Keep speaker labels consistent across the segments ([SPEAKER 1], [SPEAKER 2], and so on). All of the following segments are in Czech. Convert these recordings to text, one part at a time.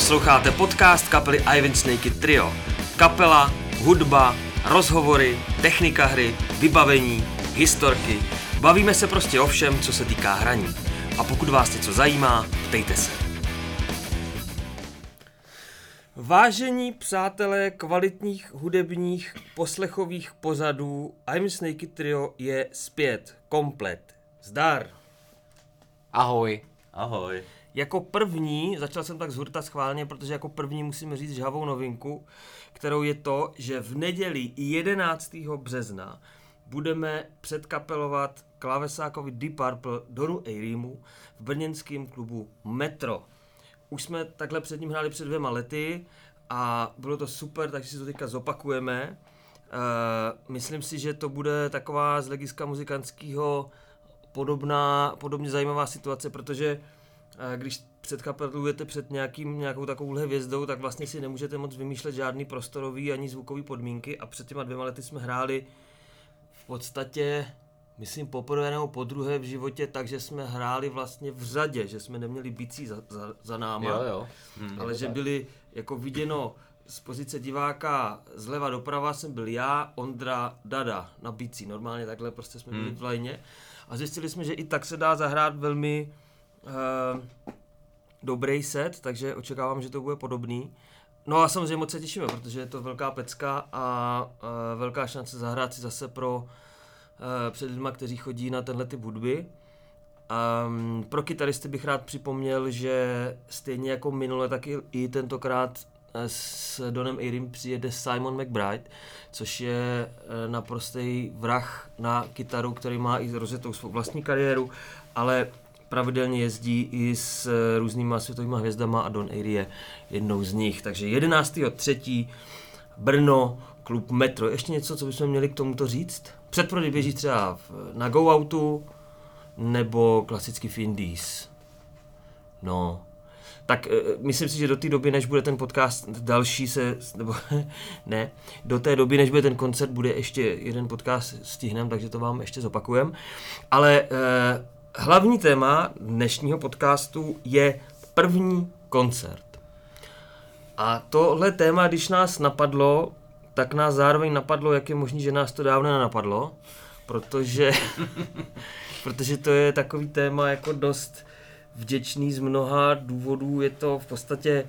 [SPEAKER 1] Posloucháte podcast kapely Ivan Snake Trio. Kapela, hudba, rozhovory, technika hry, vybavení, historky. Bavíme se prostě o všem, co se týká hraní. A pokud vás něco zajímá, ptejte se. Vážení přátelé kvalitních hudebních poslechových pozadů, I'm Snake Trio je zpět, komplet. Zdar!
[SPEAKER 2] Ahoj.
[SPEAKER 3] Ahoj.
[SPEAKER 1] Jako první, začal jsem tak z hurta schválně, protože jako první musíme říct žhavou novinku, kterou je to, že v neděli 11. března budeme předkapelovat klavesákovi Deep Purple Donu Eirimu v brněnském klubu Metro. Už jsme takhle před ním hráli před dvěma lety a bylo to super, takže si to teďka zopakujeme. Uh, myslím si, že to bude taková z legiska muzikantského podobná, podobně zajímavá situace, protože když předkapelujete před nějakým, nějakou takovouhle hvězdou, tak vlastně si nemůžete moc vymýšlet žádný prostorový ani zvukový podmínky a před těma dvěma lety jsme hráli v podstatě myslím poprvé nebo po druhé v životě, takže jsme hráli vlastně v řadě, že jsme neměli bicí za, za, za náma,
[SPEAKER 2] Jo, jo. Hmm,
[SPEAKER 1] ale že byli jako viděno z pozice diváka zleva doprava jsem byl já, Ondra, Dada na bicí. Normálně takhle prostě jsme byli v lajně. A zjistili jsme, že i tak se dá zahrát velmi uh, dobrý set, takže očekávám, že to bude podobný. No a samozřejmě moc se těšíme, protože je to velká pecka a uh, velká šance zahrát si zase pro uh, před lidma, kteří chodí na tenhle typ hudby. Um, pro kytaristy bych rád připomněl, že stejně jako minule, tak i, i tentokrát s Donem Airim přijede Simon McBride, což je naprostý vrah na kytaru, který má i rozjetou svou vlastní kariéru, ale pravidelně jezdí i s eh, různýma světovými hvězdama a Don Airy je jednou z nich. Takže 11.3. Brno, klub Metro. Ještě něco, co bychom měli k tomuto říct? Předprodej běží třeba na Go Outu, nebo klasicky v Indies. No, tak eh, myslím si, že do té doby, než bude ten podcast další se, nebo ne, do té doby, než bude ten koncert, bude ještě jeden podcast stihnem, takže to vám ještě zopakujem. Ale eh, hlavní téma dnešního podcastu je první koncert. A tohle téma, když nás napadlo, tak nás zároveň napadlo, jak je možné, že nás to dávno nenapadlo, protože protože to je takový téma jako dost vděčný z mnoha důvodů. Je to v podstatě,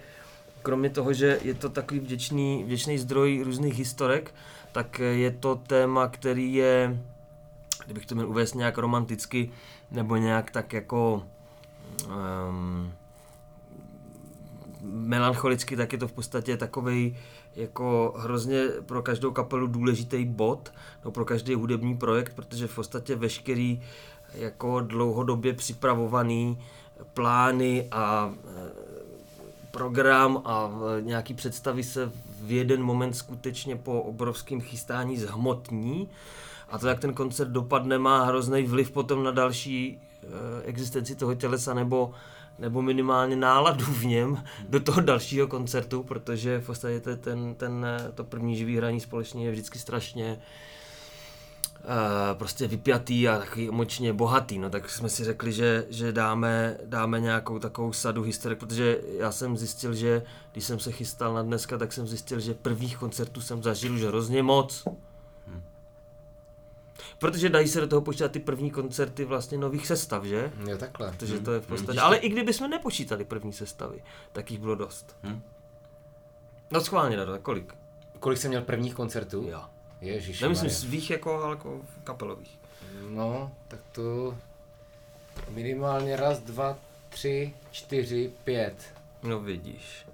[SPEAKER 1] kromě toho, že je to takový vděčný, vděčný zdroj různých historek, tak je to téma, který je, kdybych to měl uvést nějak romanticky, nebo nějak tak jako um, melancholicky, tak je to v podstatě takový jako hrozně pro každou kapelu důležitý bod, no pro každý hudební projekt, protože v podstatě veškerý jako dlouhodobě připravovaný plány a e, program a e, nějaký představy se v jeden moment skutečně po obrovském chystání zhmotní a to, jak ten koncert dopadne, má hrozný vliv potom na další e, existenci toho tělesa nebo nebo minimálně náladu v něm do toho dalšího koncertu, protože v podstatě ten, ten, eh, to první živý hraní společně je vždycky strašně uh, prostě vypjatý a takový emočně bohatý, no tak jsme si řekli, že, že dáme, dáme nějakou takovou sadu historek, protože já jsem zjistil, že když jsem se chystal na dneska, tak jsem zjistil, že prvních koncertů jsem zažil už hrozně moc. Protože dají se do toho počítat ty první koncerty vlastně nových sestav, že?
[SPEAKER 2] Jo, takhle.
[SPEAKER 1] Protože to je v podstatě.
[SPEAKER 2] Vidíš
[SPEAKER 1] Ale i kdyby jsme nepočítali první sestavy, tak jich bylo dost.
[SPEAKER 3] Hm.
[SPEAKER 1] No schválně, Dado, kolik?
[SPEAKER 2] Kolik jsem měl prvních koncertů?
[SPEAKER 1] Jo.
[SPEAKER 2] Ježíš.
[SPEAKER 1] Nemyslím svých jako, ale jako kapelových.
[SPEAKER 2] No, tak to minimálně raz, dva, tři, čtyři, pět.
[SPEAKER 1] No vidíš.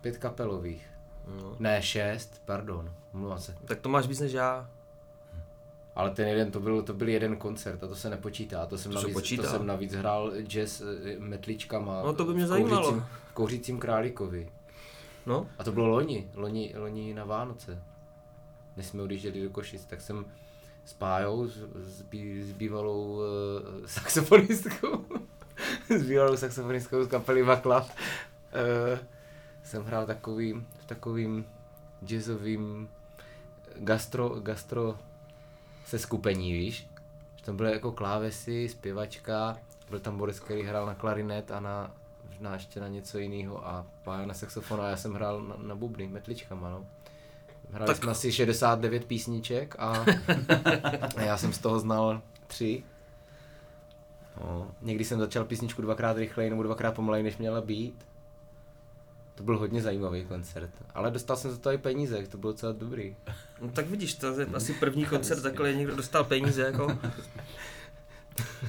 [SPEAKER 2] Pět kapelových.
[SPEAKER 1] No.
[SPEAKER 2] Ne, šest, pardon, mluvám se.
[SPEAKER 1] Tak to máš víc než já.
[SPEAKER 2] Ale ten jeden, to byl, to byl jeden koncert a to se nepočítá. To jsem,
[SPEAKER 1] To
[SPEAKER 2] navíc,
[SPEAKER 1] počítá.
[SPEAKER 2] to jsem navíc hrál jazz eh, metličkama.
[SPEAKER 1] No, to by mě
[SPEAKER 2] v
[SPEAKER 1] zajímalo.
[SPEAKER 2] Kouřícím, v kouřícím králíkovi.
[SPEAKER 1] No.
[SPEAKER 2] A to bylo loni, loni, loni na Vánoce. Než jsme odjížděli do Košic, tak jsem s Pájou, s, s, bývalou uh, saxofonistkou, s bývalou saxofonistkou z kapely Vaklav, uh, jsem hrál takovým, v takovým jazzovým gastro, gastro se skupení, víš? Že tam byly jako klávesy, zpěvačka, byl tam Boris, který hrál na klarinet a na možná ještě na něco jiného a Pája na saxofon a já jsem hrál na, na bubny, metličkama, no. Hráli tak... jsme asi 69 písniček a, a já jsem z toho znal tři. No, někdy jsem začal písničku dvakrát rychleji nebo dvakrát pomaleji, než měla být. To byl hodně zajímavý koncert, ale dostal jsem za to i peníze, to bylo docela dobrý.
[SPEAKER 1] No tak vidíš, to je asi první koncert, takhle někdo dostal peníze, jako.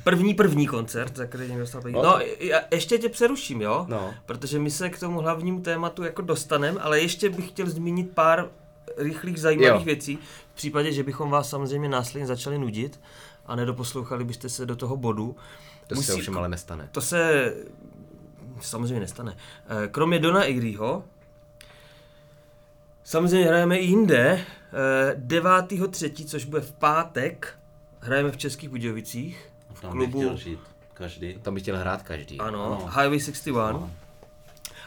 [SPEAKER 1] První první koncert, za který někdo dostal peníze. No, já ještě tě přeruším, jo?
[SPEAKER 2] No.
[SPEAKER 1] Protože my se k tomu hlavnímu tématu jako dostaneme, ale ještě bych chtěl zmínit pár rychlých zajímavých jo. věcí, v případě, že bychom vás samozřejmě následně začali nudit a nedoposlouchali byste se do toho bodu.
[SPEAKER 2] To Musí, se ovšem ale nestane.
[SPEAKER 1] To se samozřejmě nestane. Eh, kromě Dona Igriho, samozřejmě hrajeme i jinde. 9.3., eh, což bude v pátek, hrajeme v Českých Budějovicích.
[SPEAKER 3] V Tam klubu... chtěl žít každý.
[SPEAKER 2] Tam bych chtěl hrát každý.
[SPEAKER 1] Ano, ano. Highway 61. No.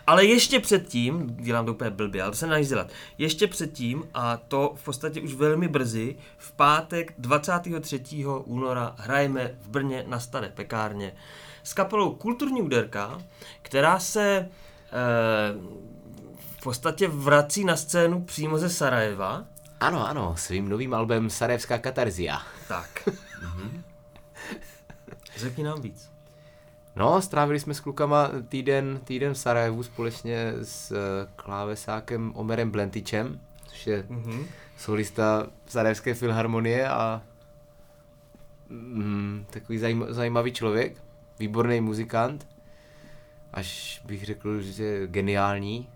[SPEAKER 1] Ale ještě předtím, dělám to úplně blbě, ale to se nedá dělat, ještě předtím, a to v podstatě už velmi brzy, v pátek 23. února hrajeme v Brně na Staré pekárně s kapelou Kulturní úderka, která se e, v podstatě vrací na scénu přímo ze Sarajeva.
[SPEAKER 2] Ano, ano, svým novým albem Sarajevská katarzia.
[SPEAKER 1] Tak. Mhm. Řekni nám víc.
[SPEAKER 2] No, strávili jsme s klukama týden, týden v Sarajevu společně s eh, klávesákem Omerem Blentičem, což je mm-hmm. solista Sarajevské filharmonie a mm, takový zajím, zajímavý člověk, výborný muzikant, až bych řekl, že je geniální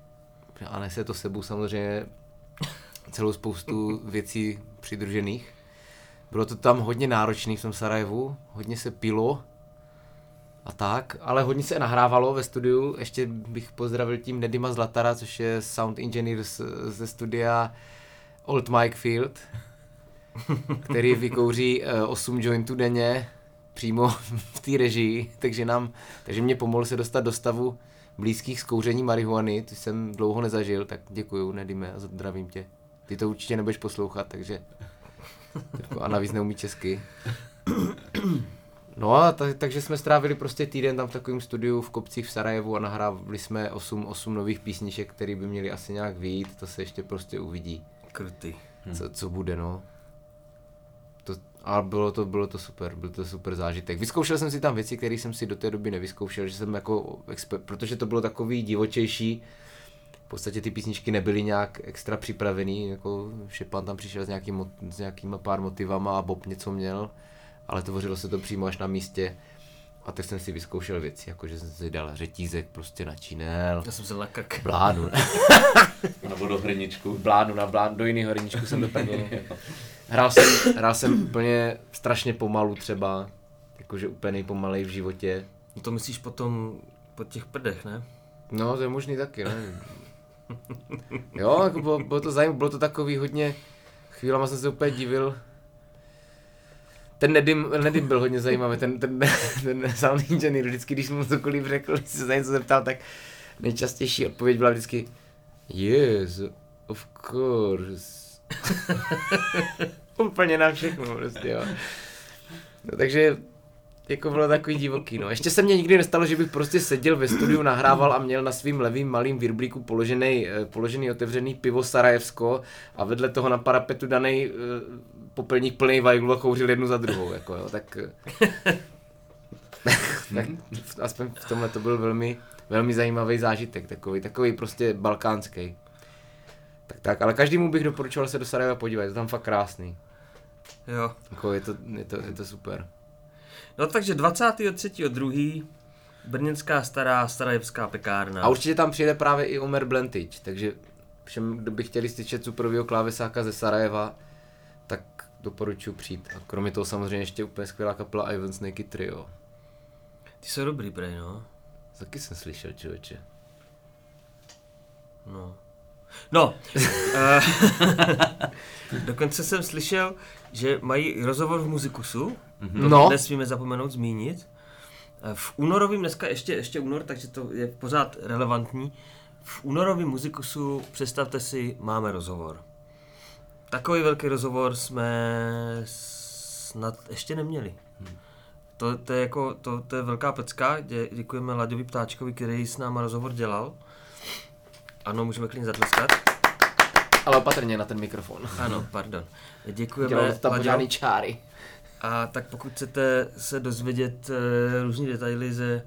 [SPEAKER 2] a nese to sebou samozřejmě celou spoustu věcí přidružených. Bylo to tam hodně náročný v tom Sarajevu, hodně se pilo, a tak, ale hodně se nahrávalo ve studiu, ještě bych pozdravil tím Nedima Zlatara, což je sound engineer z, ze studia Old Mike Field, který vykouří uh, eh, 8 jointů denně přímo v té režii, takže, nám, takže mě pomohl se dostat do stavu blízkých zkouření marihuany, to jsem dlouho nezažil, tak děkuju Nedime a zdravím tě. Ty to určitě nebudeš poslouchat, takže a navíc neumí česky. No a ta, takže jsme strávili prostě týden tam v takovém studiu v Kopcích v Sarajevu a nahrávali jsme 8, 8 nových písniček, které by měly asi nějak vyjít, to se ještě prostě uvidí.
[SPEAKER 1] Kruty.
[SPEAKER 2] Co, co bude, no. A bylo to, bylo to super, byl to super zážitek. Vyzkoušel jsem si tam věci, které jsem si do té doby nevyzkoušel, že jsem jako, protože to bylo takový divočejší, v podstatě ty písničky nebyly nějak extra připravený, jako Šepan tam přišel s, nějaký, s nějakýma pár motivama a Bob něco měl ale tvořilo se to přímo až na místě. A tak jsem si vyzkoušel věci, jako že jsem si dal řetízek prostě na činel.
[SPEAKER 1] Já jsem se na krk.
[SPEAKER 2] Blánu.
[SPEAKER 3] Nebo do hrničku.
[SPEAKER 2] Blánu na blánu, do jiného hrničku jsem doplnil. hrál jsem, hrál jsem úplně strašně pomalu třeba, jakože úplně nejpomalej v životě.
[SPEAKER 1] No to myslíš potom po těch prdech, ne?
[SPEAKER 2] No, to je možný taky, ne? Jo, jako bylo, bylo to zajímavé, bylo to takový hodně, chvílema jsem se úplně divil, ten Nedim, Nedim byl hodně zajímavý, ten, ten, ten sound engineer, vždycky, když mu cokoliv řekl, když se za něco zeptal, tak nejčastější odpověď byla vždycky Yes, of course. Úplně na všechno prostě, jo. No, takže jako bylo takový divoký, no. Ještě se mně nikdy nestalo, že bych prostě seděl ve studiu, nahrával a měl na svým levým malým virblíku položený, eh, položený otevřený pivo Sarajevsko a vedle toho na parapetu daný eh, popelník plný vajglu a kouřil jednu za druhou, jako jo, tak, tak aspoň v tomhle to byl velmi, velmi zajímavý zážitek, takový, takový prostě balkánský. Tak, tak, ale každému bych doporučoval se do Sarajeva podívat, je to tam fakt krásný.
[SPEAKER 1] Jo.
[SPEAKER 2] Jako je to, je to, je to super.
[SPEAKER 1] No takže 23.2. Brněnská stará starajevská pekárna.
[SPEAKER 2] A určitě tam přijede právě i Omer Blentič, takže všem, kdo by chtěli styčet suprovýho klávesáka ze Sarajeva, tak doporučuji přijít. A kromě toho samozřejmě ještě úplně skvělá kapela Ivan Snakey Trio.
[SPEAKER 1] Ty jsou dobrý, prej, no.
[SPEAKER 2] Taky jsem slyšel, člověče.
[SPEAKER 1] No. No, eh, dokonce jsem slyšel, že mají rozhovor v Muzikusu, mm-hmm. no. nesmíme zapomenout zmínit. Eh, v únorovém, dneska ještě, ještě únor, takže to je pořád relevantní. V únorovém Muzikusu, představte si, máme rozhovor. Takový velký rozhovor jsme snad ještě neměli. Hmm. To, to, je jako, to, to je velká pecka, Dě, děkujeme Laďovi Ptáčkovi, který s náma rozhovor dělal. Ano, můžeme klidně zatleskat.
[SPEAKER 2] Ale opatrně na ten mikrofon.
[SPEAKER 1] Ano, pardon. Děkujeme
[SPEAKER 2] Dělal to tam
[SPEAKER 1] Laďo.
[SPEAKER 2] žádný čáry.
[SPEAKER 1] A tak pokud chcete se dozvědět e, různé detaily ze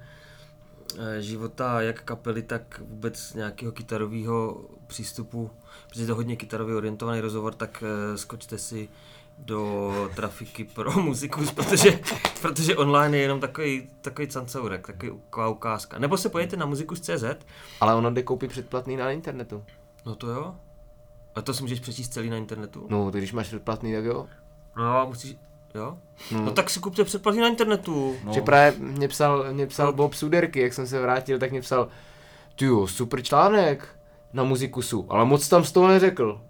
[SPEAKER 1] e, života jak kapely, tak vůbec nějakého kytarového přístupu, protože je to hodně kytarově orientovaný rozhovor, tak e, skočte si do trafiky pro muziku, protože, protože online je jenom takový, takový cancourek, takový taková ukázka. Nebo se pojďte na muziku z CZ,
[SPEAKER 2] Ale ono jde koupit předplatný na internetu.
[SPEAKER 1] no to jo. A to si můžeš přečíst celý na internetu?
[SPEAKER 2] No, ty když máš předplatný, tak jo.
[SPEAKER 1] No, musíš, jo?
[SPEAKER 2] No.
[SPEAKER 1] No tak si kupte předplatný na internetu.
[SPEAKER 3] No,
[SPEAKER 2] Že právě mě psal, mě psal Bob Suderky, jak jsem se vrátil, tak mě psal, ty jo, super článek na muziku su, ale moc tam z toho neřekl.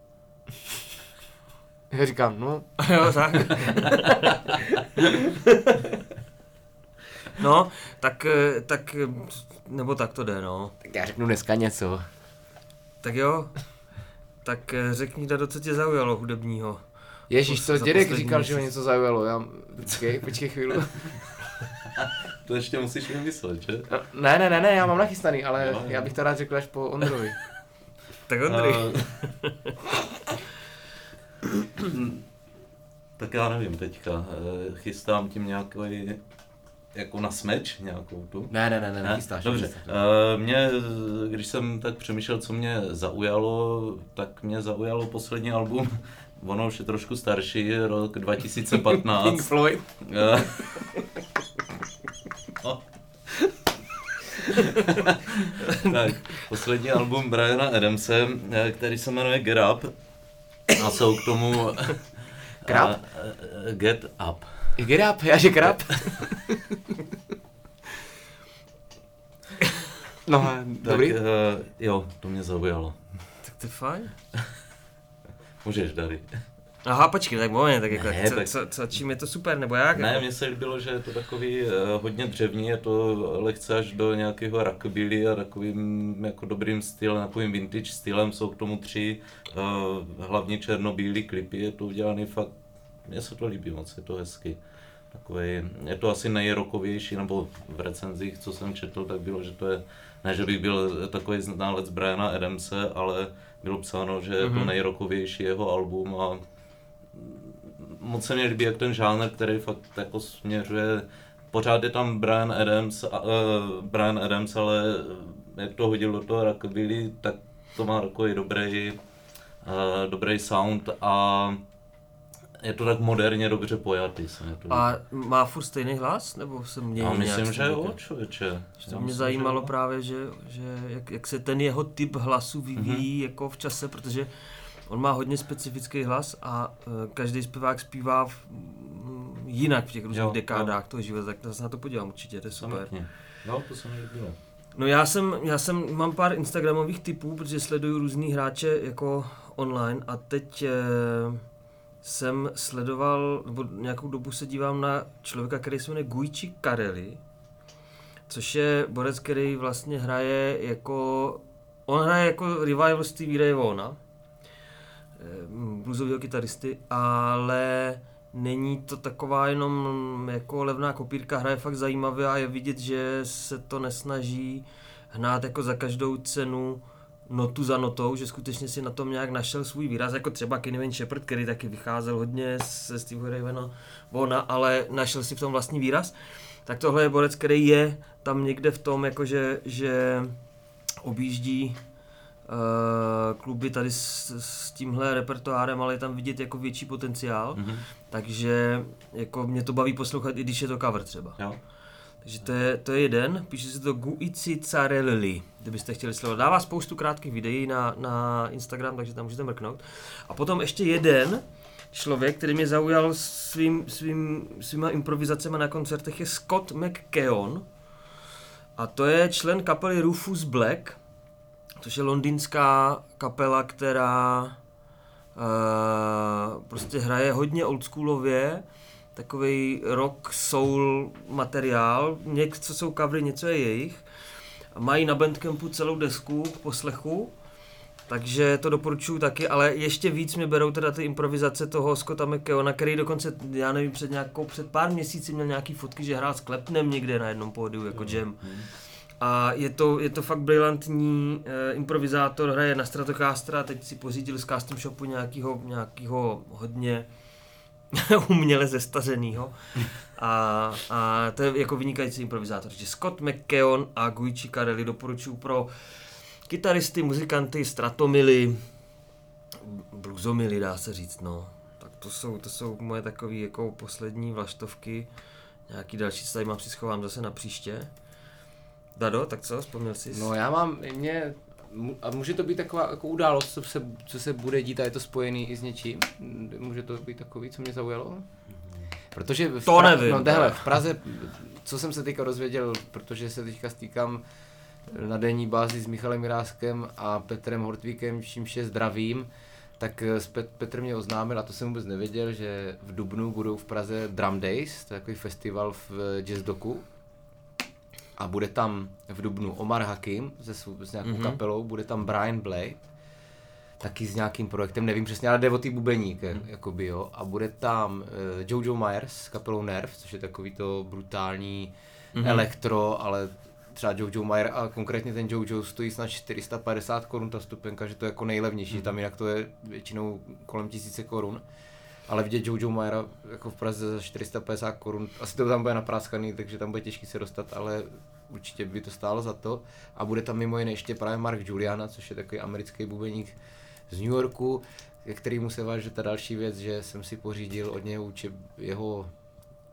[SPEAKER 2] Já říkám, no,
[SPEAKER 1] Jo, tak. no, tak, eh, tak, nebo tak to jde, no.
[SPEAKER 2] tak já řeknu dneska něco.
[SPEAKER 1] Tak jo, tak eh, řekni, Dado, co tě zaujalo hudebního.
[SPEAKER 2] Ježíš, to dědek říkal, že ho
[SPEAKER 1] měsíc.
[SPEAKER 2] něco zaujalo, já, počkej, počkej chvíli.
[SPEAKER 3] to ještě musíš vymyslet, že?
[SPEAKER 2] No, Ne, ne, ne, ne, já mám nachystaný, ale
[SPEAKER 3] jo.
[SPEAKER 2] já bych to rád řekl až po Ondrovi.
[SPEAKER 1] Tak Ondry.
[SPEAKER 3] Tak já nevím teďka, eh, chystám tím nějaký, jako na smeč nějakou tu.
[SPEAKER 2] Ne, ne, ne, ne,
[SPEAKER 3] Ne?
[SPEAKER 2] nechystáš.
[SPEAKER 3] Dobře.
[SPEAKER 2] nechystáš.
[SPEAKER 3] Eh, Mě, když jsem tak přemýšlel, co mě zaujalo, tak mě zaujalo poslední album. Ono už je trošku starší, rok
[SPEAKER 2] Pink
[SPEAKER 3] 2015.
[SPEAKER 2] Floyd.
[SPEAKER 3] Eh, no. tak, poslední album Briana Adamse, který se jmenuje Get Up. A jsou k tomu...
[SPEAKER 2] Krab?
[SPEAKER 3] eh, eh, Get Up.
[SPEAKER 2] Get up, já že krab. No,
[SPEAKER 3] Tak,
[SPEAKER 2] dobrý.
[SPEAKER 3] eh, jo, to mě zaujalo.
[SPEAKER 1] Tak to je fajn.
[SPEAKER 3] Můžeš, Dary.
[SPEAKER 1] Aha, počkej, tak moment, tak jako,
[SPEAKER 3] Ne,
[SPEAKER 1] co,
[SPEAKER 3] tak-
[SPEAKER 1] co, co, čím je to super, nebo jak?
[SPEAKER 3] Ne,
[SPEAKER 1] jako?
[SPEAKER 3] mně se líbilo, že je to takový uh, hodně dřevní, je to lehce až do nějakého rockabilly a takovým jako dobrým stylem, takovým vintage stylem, jsou k tomu tři uh, hlavně černobílý klipy, je to udělaný fakt, mně se to líbí moc, je to hezky. Takový, je to asi nejrokovější, nebo v recenzích, co jsem četl, tak bylo, že to je, ne, že bych byl takový ználec Briana Adamse, ale bylo psáno, že je to
[SPEAKER 1] Mhm.
[SPEAKER 3] nejrokovější jeho album a moc se mi líbí, jak ten žánr, který fakt jako směřuje, pořád je tam Brian Adams, a, uh, Brian Adams, ale eh, jak to hodil do toho rockabilly, tak to má takový dobrý, uh, dobrý sound a je to tak moderně dobře pojatý. To.
[SPEAKER 1] A má furt stejný hlas, nebo se mění
[SPEAKER 3] Já myslím, že jo, člověče.
[SPEAKER 1] Že
[SPEAKER 3] Já
[SPEAKER 1] to mě
[SPEAKER 3] myslím,
[SPEAKER 1] zajímalo
[SPEAKER 3] že
[SPEAKER 1] právě, že, že jak, jak se ten jeho typ hlasu vyvíjí
[SPEAKER 3] Mhm.
[SPEAKER 1] jako v čase, protože on má hodně specifický hlas a uh, každý zpěvák zpívá v, mm, jinak v těch různých
[SPEAKER 3] Jo,
[SPEAKER 1] dekádách toho života, tak se na to podívám určitě, to je super.
[SPEAKER 3] Samotně. Jo, to se mi líbilo.
[SPEAKER 1] No já jsem, já jsem, mám pár instagramových typů, protože sleduju různý hráče jako online a teď eh, jsem sledoval, nebo nějakou dobu se dívám na člověka, který se jmenuje Guichi Kareli, což je borec, který vlastně hraje jako, on hraje jako revival Stevie Ray Vaughna, bluesového kytaristy, ale není to taková jenom jako levná kopírka, hraje fakt zajímavě a je vidět, že se to nesnaží hnát jako za každou cenu notu za notou, že skutečně si na tom nějak našel svůj výraz, jako třeba Kenny Wayne Shepherd, který taky vycházel hodně se Steve Ravena Vona, ale našel si v tom vlastní výraz. Tak tohle je borec, který je tam někde v tom, jakože, že objíždí kluby tady s, s tímhle repertoárem, ale je tam vidět jako větší potenciál,
[SPEAKER 3] Mhm.
[SPEAKER 1] takže jako mě to baví poslouchat, i když je to cover třeba.
[SPEAKER 3] Jo.
[SPEAKER 1] Takže to je, to je jeden, píše se to Guici Carelli, kdybyste chtěli sledovat. Dává spoustu krátkých videí na, na Instagram, takže tam můžete mrknout. A potom ještě jeden člověk, který mě zaujal svým, svým, svýma improvizacemi na koncertech, je Scott McKeon. A to je člen kapely Rufus Black, což je londýnská kapela, která uh, prostě hraje hodně oldschoolově, takový rock, soul materiál, něco jsou covery, něco je jejich. A mají na Bandcampu celou desku k poslechu Takže to doporučuji taky, ale ještě víc mě berou teda ty improvizace toho Scotta McKeona, který dokonce, já nevím, před nějakou, před pár měsíci měl nějaký fotky, že hrál s Klepnem někde na jednom pódiu jako jam. A je to, je to fakt brilantní eh, improvizátor, hraje na Stratocastera, teď si pořídil z Custom Shopu nějakýho, nějakýho hodně uměle zestařenýho. A, a to je jako vynikající improvizátor. Takže Scott McKeon a Guichi Carelli doporučuji pro kytaristy, muzikanty, stratomily, bluesomily dá se říct, no. Tak to jsou, to jsou moje takové jako poslední vlaštovky. Nějaký další, co tady mám, si schovám zase na příště. Dado, tak co, vzpomněl jsi?
[SPEAKER 2] No já mám, mě, a může to být taková jako událost, co se, co se bude dít a je to spojený i s něčím? Může to být takový, co mě zaujalo? Protože v
[SPEAKER 1] To nevím.
[SPEAKER 2] No tehle, v Praze, co jsem se teďka dozvěděl, protože se teďka stýkám na denní bázi s Michalem Miráskem a Petrem Hortvíkem, čímž je zdravím, tak Pet- Petr mě oznámil, a to jsem vůbec nevěděl, že v Dubnu budou v Praze Drum Days, to je takový festival v Jazz Doku. A bude tam v Dubnu Omar Hakim se svou, s nějakou
[SPEAKER 1] Mhm.
[SPEAKER 2] mm-hmm. kapelou, bude tam Brian Blade, taky s nějakým projektem, nevím přesně, ale jde o ty bubeník, mm. jakoby jo. A bude tam uh, Jojo Myers s kapelou Nerv, což je takový to brutální
[SPEAKER 1] Mhm.
[SPEAKER 2] mm-hmm. elektro, ale třeba Jojo Mayer a konkrétně ten Jojo stojí snad 450 korun ta stupenka, že to je jako nejlevnější, mm. tam jinak to je většinou kolem tisíce korun. Ale vidět Jojo Mayera jako v Praze za 450 korun, asi to tam bude napráskaný, takže tam bude těžký se dostat, ale určitě by to stálo za to. A bude tam mimo jiné ještě právě Mark Juliana, což je takový americký bubeník z New Yorku, ke kterému se váže ta další věc, že jsem si pořídil od něho učeb, jeho,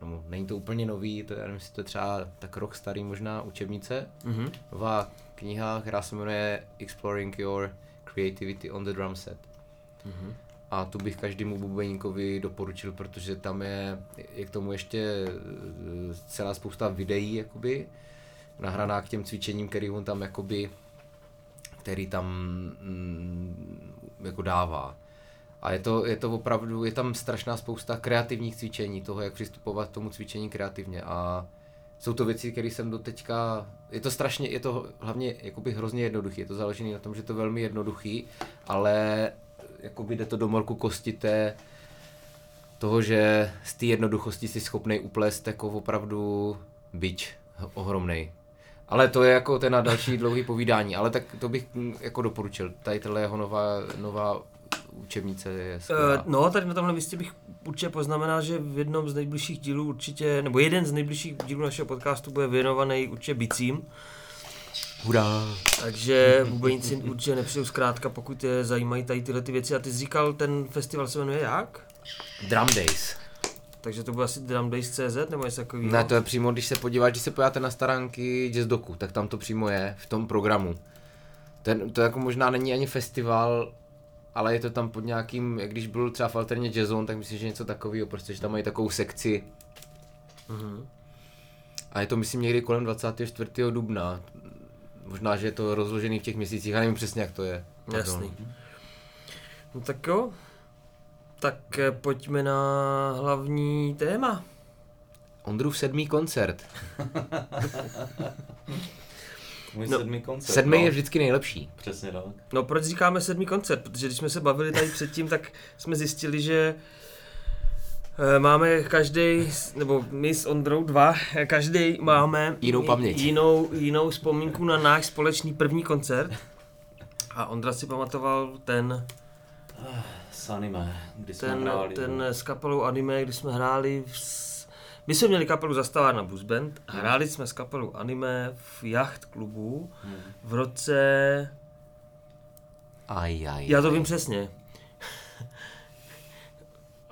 [SPEAKER 2] no, není to úplně nový, to, já nevím, jestli to je třeba tak rok starý možná učebnice,
[SPEAKER 1] Mhm.
[SPEAKER 2] nová kniha, která se jmenuje Exploring Your Creativity on the Drum Set.
[SPEAKER 1] Mhm.
[SPEAKER 2] A tu bych každému bubeníkovi doporučil, protože tam je, je k tomu ještě eh, celá spousta videí, jakoby, nahraná k těm cvičením, který on tam jakoby, který tam mm, jako dává. A je to, je to opravdu, je tam strašná spousta kreativních cvičení, toho, jak přistupovat k tomu cvičení kreativně. A jsou to věci, které jsem do teďka, je to strašně, je to hlavně jakoby hrozně jednoduchý, je to založené na tom, že je to velmi jednoduchý, ale jakoby jde to do morku kosti té, toho, že z té jednoduchosti si schopnej uplést jako opravdu bič ohromnej. Ale to je jako ten na další dlouhý povídání, ale tak to bych mm, jako doporučil. Tady tahle jeho nová, nová učebnice je skvělá.
[SPEAKER 1] Uh, no, tady na tomhle místě bych určitě poznamenal, že v jednom z nejbližších dílů určitě, nebo jeden z nejbližších dílů našeho podcastu bude věnovaný určitě bicím.
[SPEAKER 2] Hurá.
[SPEAKER 1] Takže bubeníci určitě nepřijdou zkrátka, pokud je zajímají tady tyhle ty věci. A ty jsi říkal, ten festival se jmenuje jak?
[SPEAKER 2] Drum Days.
[SPEAKER 1] Takže to bude asi Drum Days CZ nebo něco takového?
[SPEAKER 2] Ne, to je přímo, když se podíváte, když se podíváte na staránky Jazz Doku, tak tam to přímo je v tom programu. Ten, to jako možná není ani festival, ale je to tam pod nějakým, jak když byl třeba v Alterně Jazzon, tak myslím, že něco takového, prostě, že tam mají takovou sekci.
[SPEAKER 1] Mhm.
[SPEAKER 2] A je to myslím někdy kolem 24. dubna. Možná, že je to rozložený v těch měsících, já nevím přesně, jak to je. Pardon.
[SPEAKER 1] Jasný. No tak jo. Tak eh, pojďme na hlavní téma.
[SPEAKER 2] Ondrův sedmý koncert.
[SPEAKER 3] Můj
[SPEAKER 1] No,
[SPEAKER 3] sedmý koncert.
[SPEAKER 2] Sedmý
[SPEAKER 3] no.
[SPEAKER 2] je vždycky nejlepší.
[SPEAKER 3] Přesně tak.
[SPEAKER 1] No proč říkáme sedmý koncert? Protože když jsme se bavili tady předtím, tak jsme zjistili, že eh, máme každý, nebo my s Ondrou dva, každý máme
[SPEAKER 2] Jinou paměť.
[SPEAKER 1] Jinou, jinou vzpomínku na náš společný první koncert. A Ondra si pamatoval ten,
[SPEAKER 3] S anime, kdy jsme
[SPEAKER 1] ten,
[SPEAKER 3] hráli.
[SPEAKER 1] ten s kapelou anime, kdy jsme hráli v, s- my jsme měli kapelu Zastavárna Blues Band, hráli jsme s kapelou anime v jacht klubu
[SPEAKER 3] Hmm.
[SPEAKER 1] v roce
[SPEAKER 2] Aj, aj,
[SPEAKER 1] Já to
[SPEAKER 2] aj.
[SPEAKER 1] vím přesně.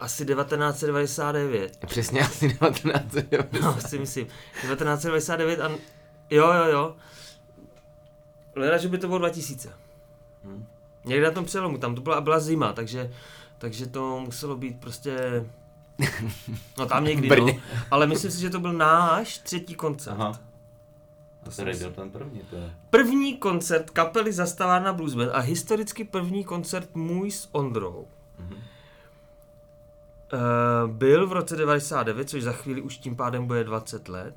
[SPEAKER 1] Asi 1999.
[SPEAKER 2] Přesně asi 19.
[SPEAKER 1] No, si myslím. 1999 a... Jo, jo, jo. Leda, že by to bylo 2000.
[SPEAKER 3] Hmm.
[SPEAKER 1] Někde na tom přelomu, tam to byla, byla zima, takže, takže to muselo být prostě... No tam někdy, no. Ale myslím si, že to byl náš třetí koncert.
[SPEAKER 3] Aha. A
[SPEAKER 1] jsem
[SPEAKER 3] který byl ten první, to je.
[SPEAKER 1] První koncert kapely Zastavárna Blues Band a historicky první koncert můj s Ondrou.
[SPEAKER 3] Mhm.
[SPEAKER 1] Uh, byl v roce 99, což za chvíli už tím pádem bude 20 let.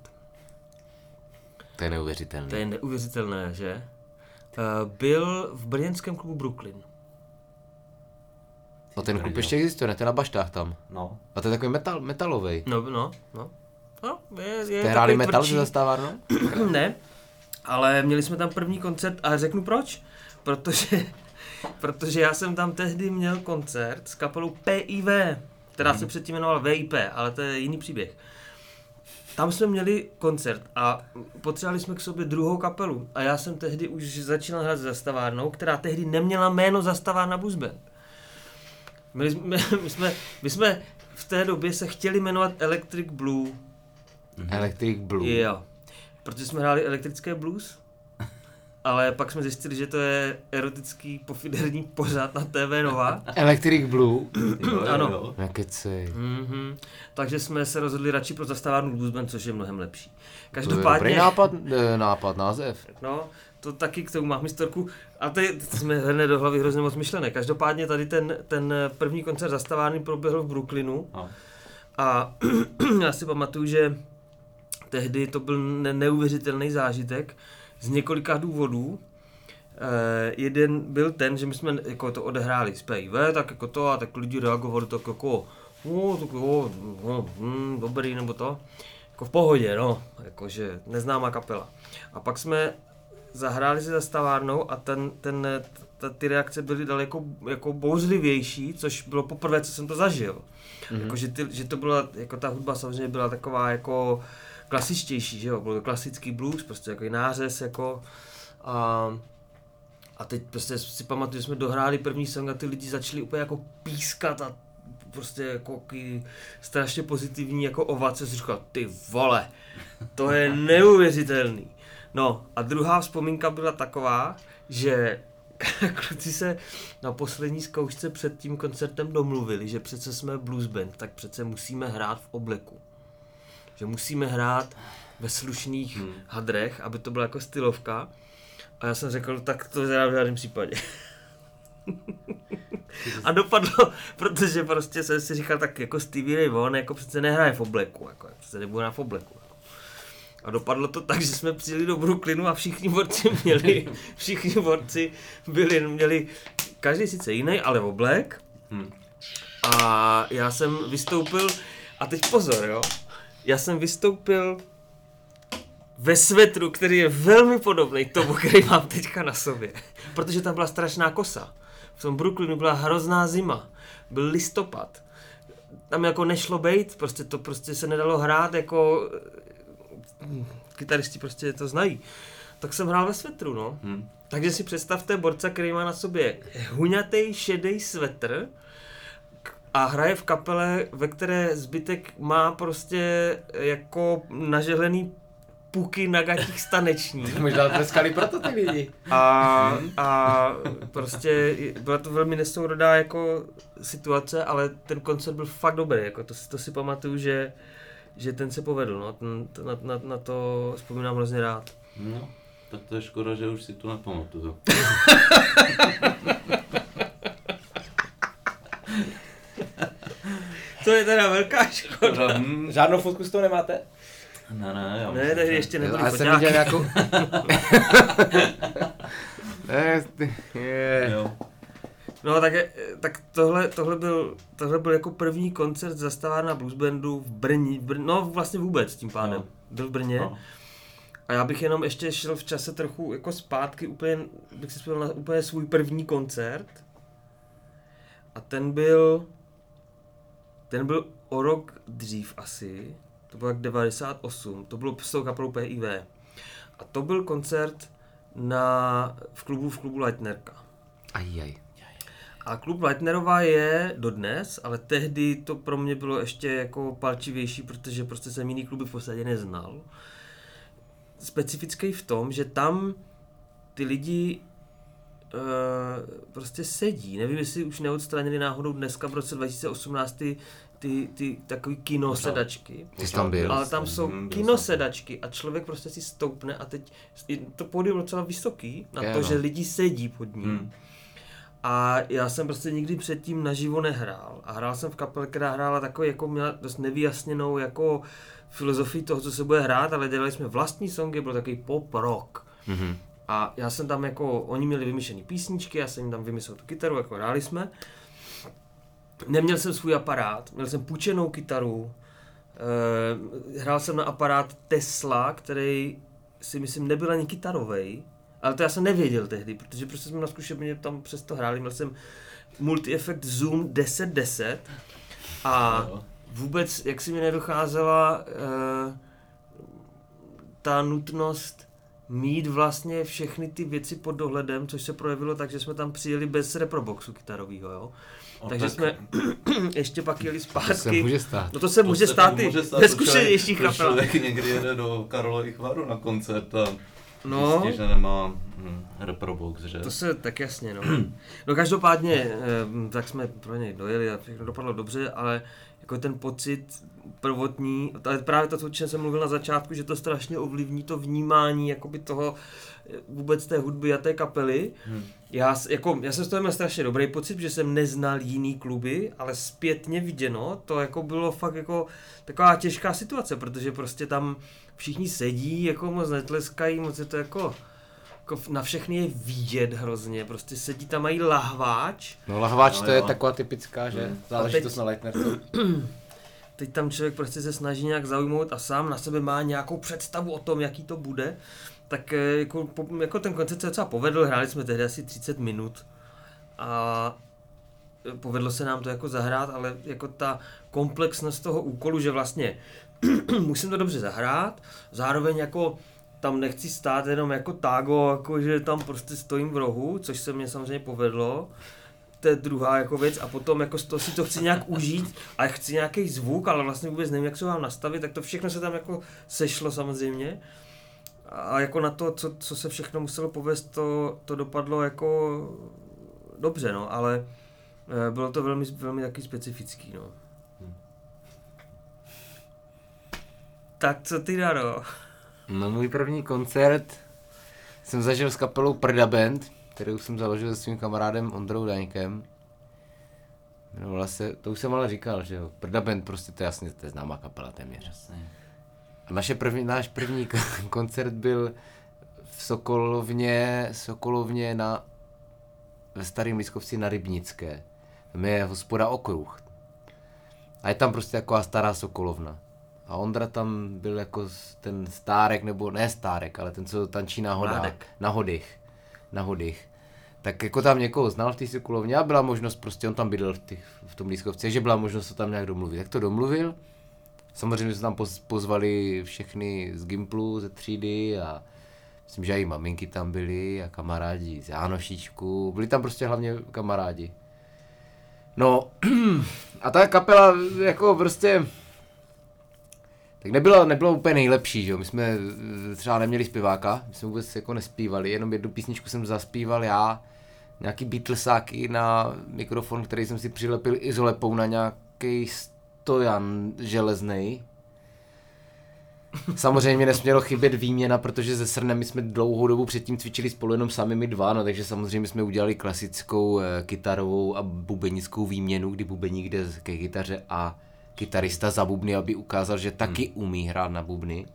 [SPEAKER 2] To je neuvěřitelné.
[SPEAKER 1] To je neuvěřitelné, že? byl v brněnském klubu Brooklyn.
[SPEAKER 2] No ten klub ještě existuje, ne? Ten na baštách tam.
[SPEAKER 3] No.
[SPEAKER 2] A to je takový metal, metalový.
[SPEAKER 1] No, no, no. no je, je
[SPEAKER 2] Jste hráli metal
[SPEAKER 1] tvrdší.
[SPEAKER 2] ze zastávárnou?
[SPEAKER 1] ne, ale měli jsme tam první koncert a řeknu proč. Protože, protože já jsem tam tehdy měl koncert s kapelou PIV, která se předtím jmenovala VIP, ale to je jiný příběh. Tam jsme měli koncert a potřebovali jsme k sobě druhou kapelu. A já jsem tehdy už začínal hrát s zastavárnou, která tehdy neměla jméno zastavárna Band. My jsme, my, jsme, my jsme v té době se chtěli jmenovat Electric Blue.
[SPEAKER 2] Electric Blue.
[SPEAKER 1] Jo. Protože jsme hráli elektrické blues, ale pak jsme zjistili, že to je erotický pofiderní pořád na TV Nova.
[SPEAKER 2] Electric Blue?
[SPEAKER 3] Jo,
[SPEAKER 1] Ano.
[SPEAKER 3] Jo.
[SPEAKER 2] Nekecej.
[SPEAKER 1] Mm-hmm. Takže jsme se rozhodli radši pro zastavárnu Blues Band, což je mnohem lepší.
[SPEAKER 2] To je
[SPEAKER 1] Každopádně,
[SPEAKER 2] dobrý nápad, eh, nápad, název.
[SPEAKER 1] no, to taky k tomu mám historku. A teď to jsme hrne do hlavy hrozně moc myšlené. Každopádně tady ten, ten první koncert zastavárny proběhl v Brooklynu.
[SPEAKER 3] No.
[SPEAKER 1] A já si pamatuju, že tehdy to byl ne- neuvěřitelný zážitek z několika důvodů. Eh, jeden byl ten, že my jsme jako to odehráli z PIV, tak jako to, a tak lidi reagovali tak jako, no, tak jo, no, hm, dobrý, nebo to, jako v pohodě, no, jakože neznámá kapela. A pak jsme zahráli se zastavárnou a ten, ten, ta, ty reakce byly daleko jako bouřlivější, což bylo poprvé, co jsem to zažil. Mm-hmm. Jako, že, ty, že to byla, jako ta hudba samozřejmě byla taková jako klasičtější, že jo, byl to klasický blues, prostě jako nářez, jako a, a teď prostě si pamatuju, že jsme dohráli první song a ty lidi začali úplně jako pískat a prostě jako jaký strašně pozitivní jako ovace, si říkal, ty vole, to je neuvěřitelný. No a druhá vzpomínka byla taková, že kluci se na poslední zkoušce před tím koncertem domluvili, že přece jsme blues band, tak přece musíme hrát v obleku. Že musíme hrát ve slušných hmm. hadrech, aby to byla jako stylovka. A já jsem řekl, tak to v žádném případě. A dopadlo, protože prostě jsem si říkal, tak jako Stevie Ray Vaughan jako přece nehraje v obleku, jako přece nebude hrát v obleku. Jako. A dopadlo to tak, že jsme přijeli do Brooklynu a všichni borci měli, všichni borci byli, měli každý sice jiný, ale oblek.
[SPEAKER 3] Hm.
[SPEAKER 1] A já jsem vystoupil, a teď pozor, jo, já jsem vystoupil ve svetru, který je velmi podobný tomu, který mám teďka na sobě. Protože tam byla strašná kosa. V tom Brooklynu byla hrozná zima. Byl listopad. Tam jako nešlo bejt, prostě to prostě se nedalo hrát, jako hm, kytaristi prostě to znají. Tak jsem hrál ve svetru, no.
[SPEAKER 3] Hm.
[SPEAKER 1] Takže si představte borca, který má na sobě huňatý šedý svetr a hraje v kapele, ve které zbytek má prostě jako nažehlený puky na gatích staneční.
[SPEAKER 2] Možná tleskali proto ty lidi.
[SPEAKER 1] A, a prostě byla to velmi nesourodá jako situace, ale ten koncert byl fakt dobrý, jako to, si- to si pamatuju, že, že ten se povedl, no, ten, to- na, na, na to vzpomínám hrozně rád.
[SPEAKER 3] No, tak to je škoda, že už si to nepamatuju.
[SPEAKER 1] To je teda velká škoda.
[SPEAKER 3] Hm.
[SPEAKER 4] Žádnou fotku z toho nemáte?
[SPEAKER 3] Ne, ne, já
[SPEAKER 1] Ne, tehdy ještě nebyly
[SPEAKER 2] Já jsem viděl nějakou... ne, ty- je.
[SPEAKER 3] Jo.
[SPEAKER 1] No tak, je- tak tohle, tohle, byl, tohle byl jako první koncert zastavárna blues bandu v Brně, v Brně, no vlastně vůbec tím pádem.
[SPEAKER 3] No.
[SPEAKER 1] Byl v Brně.
[SPEAKER 3] No.
[SPEAKER 1] A já bych jenom ještě šel v čase trochu jako zpátky, úplně, bych si vzpomněl na úplně svůj první koncert. A ten byl, ten byl o rok dřív asi, to bylo jak 98, to bylo s tou kapelou PIV. A to byl koncert na, v klubu v klubu Lightnerka.
[SPEAKER 2] Ajaj.
[SPEAKER 1] A klub Leitnerova je dodnes, ale tehdy to pro mě bylo ještě jako palčivější, protože prostě jsem jiný kluby v podstatě neznal. Specifický v tom, že tam ty lidi uh, prostě sedí. Nevím, jestli už neodstranili náhodou dneska v roce 2018 ty, ty, ty takový kinosedačky.
[SPEAKER 2] Ty jsi tam byl.
[SPEAKER 1] Ale tam jsou
[SPEAKER 3] Hm, byl
[SPEAKER 1] kinosedačky a člověk prostě si stoupne a teď je to pódium docela vysoký na
[SPEAKER 2] Je,
[SPEAKER 1] to,
[SPEAKER 2] no.
[SPEAKER 1] že lidi sedí pod ním.
[SPEAKER 3] Hm.
[SPEAKER 1] A já jsem prostě nikdy předtím naživo nehrál. A hrál jsem v kapele, která hrála takový, jako měla dost nevyjasněnou jako filozofii toho, co se bude hrát, ale dělali jsme vlastní songy, byl takový pop rock.
[SPEAKER 2] Mhm.
[SPEAKER 1] A já jsem tam jako, oni měli vymyšlené písničky, já jsem jim tam vymyslel tu kytaru, jako hráli jsme. Neměl jsem svůj aparát, měl jsem půjčenou kytaru, e, hrál jsem na aparát Tesla, který si myslím nebyl ani kytarovej, ale to já jsem nevěděl tehdy, protože prostě jsme na zkušebně tam přesto hráli, měl jsem multi-effekt Zoom 1010 a vůbec, jak si mi nedocházela e, ta nutnost mít vlastně všechny ty věci pod dohledem, což se projevilo tak, že jsme tam přijeli bez reproboxu kytarového, jo.
[SPEAKER 3] No,
[SPEAKER 1] Takže
[SPEAKER 3] tak
[SPEAKER 1] jsme ještě pak jeli
[SPEAKER 2] To se
[SPEAKER 1] zpátky.
[SPEAKER 2] může stát.
[SPEAKER 1] No to se
[SPEAKER 3] to
[SPEAKER 1] může
[SPEAKER 3] se
[SPEAKER 1] stát i
[SPEAKER 3] může stát, člověk- to
[SPEAKER 1] kapel.
[SPEAKER 3] Člověk někdy jede do Karlových varů na koncert a
[SPEAKER 1] No.
[SPEAKER 3] zjistí, že nemá hm, reprobox, že?
[SPEAKER 1] To se tak jasně, no. No každopádně, eh, tak jsme pro něj dojeli a všechno dopadlo dobře, ale jako ten pocit prvotní, ale právě to, o čem jsem mluvil na začátku, že to strašně ovlivní to vnímání jakoby toho eh, vůbec té hudby a té kapely.
[SPEAKER 3] Hmm.
[SPEAKER 1] Já, jako, já jsem z toho měl strašně dobrý pocit, že jsem neznal jiný kluby, ale zpětně viděno, to jako bylo fakt jako taková těžká situace, protože prostě tam všichni sedí, jako moc netleskají, moc je to jako, jako na všechny je vidět hrozně, prostě sedí tam mají lahváč,
[SPEAKER 2] No lahváč
[SPEAKER 3] No
[SPEAKER 2] to je
[SPEAKER 3] jo.
[SPEAKER 2] taková typická, že?
[SPEAKER 1] A
[SPEAKER 2] Záležitost
[SPEAKER 1] teď-
[SPEAKER 2] na Leitnerce.
[SPEAKER 1] teď tam člověk prostě se snaží nějak zaujmout a sám na sebe má nějakou představu o tom, jaký to bude, tak eh, jako, po- jako ten koncert se docela povedl, hráli jsme tehdy asi 30 minut a povedlo se nám to jako zahrát, ale jako ta komplexnost toho úkolu, že vlastně musím to dobře zahrát, zároveň jako tam nechci stát jenom jako tágo, jako že tam prostě stojím v rohu, což se mně samozřejmě povedlo, to je druhá jako věc a potom jako toho si to chci nějak užít a chci nějaký zvuk, ale vlastně vůbec nevím, jak se ho mám nastavit, tak to všechno se tam jako sešlo samozřejmě. A jako na to, co, co se všechno muselo povést, to, to dopadlo jako dobře, no, ale eh, bylo to velmi, velmi taky specifický, no. Tak co ty, Daro?
[SPEAKER 2] No můj první koncert jsem zažil s kapelou Prda Band, kterou jsem založil se svým kamarádem Ondrou Daňkem. Jmenovala se, to už jsem ale říkal, že jo, Prda Band prostě to je jasně, to je známá kapela téměř.
[SPEAKER 3] Jasně.
[SPEAKER 2] A naše první, náš první koncert byl v Sokolovně, Sokolovně na, ve Starém Lískovci na Rybnické. Tam je hospoda Okruh. A je tam prostě taková stará Sokolovna. A Ondra tam byl jako ten stárek, nebo ne stárek, ale ten, co tančí na hodách. Na hodych. Na hodych. Tak jako tam někoho znal v té Sokolovně a byla možnost, prostě on tam bydlel v, těch, v tom Lískovci, že byla možnost to tam nějak domluvit. Tak to domluvil. Samozřejmě jsme tam poz- pozvali všechny z Gimplu, ze třídy a myslím, že i maminky tam byly a kamarádi z Jánošičku. Byli tam prostě hlavně kamarádi. No a ta kapela jako prostě tak nebyla, nebyla úplně nejlepší, že jo. My jsme eh, třeba neměli zpěváka, my jsme vůbec jako nespívali, jenom jednu písničku jsem zaspíval já, nějaký Beatlesáky na mikrofon, který jsem si přilepil izolepou na nějaký stojan železnej. Samozřejmě nesmělo chybět výměna, protože ze Srnem jsme dlouhou dobu předtím cvičili spolu jenom sami my dva, no takže samozřejmě jsme udělali klasickou eh, kytarovou a bubenickou výměnu, kdy bubeník jde ke kytaře a kytarista za bubny, aby ukázal, že taky umí hrát na bubny.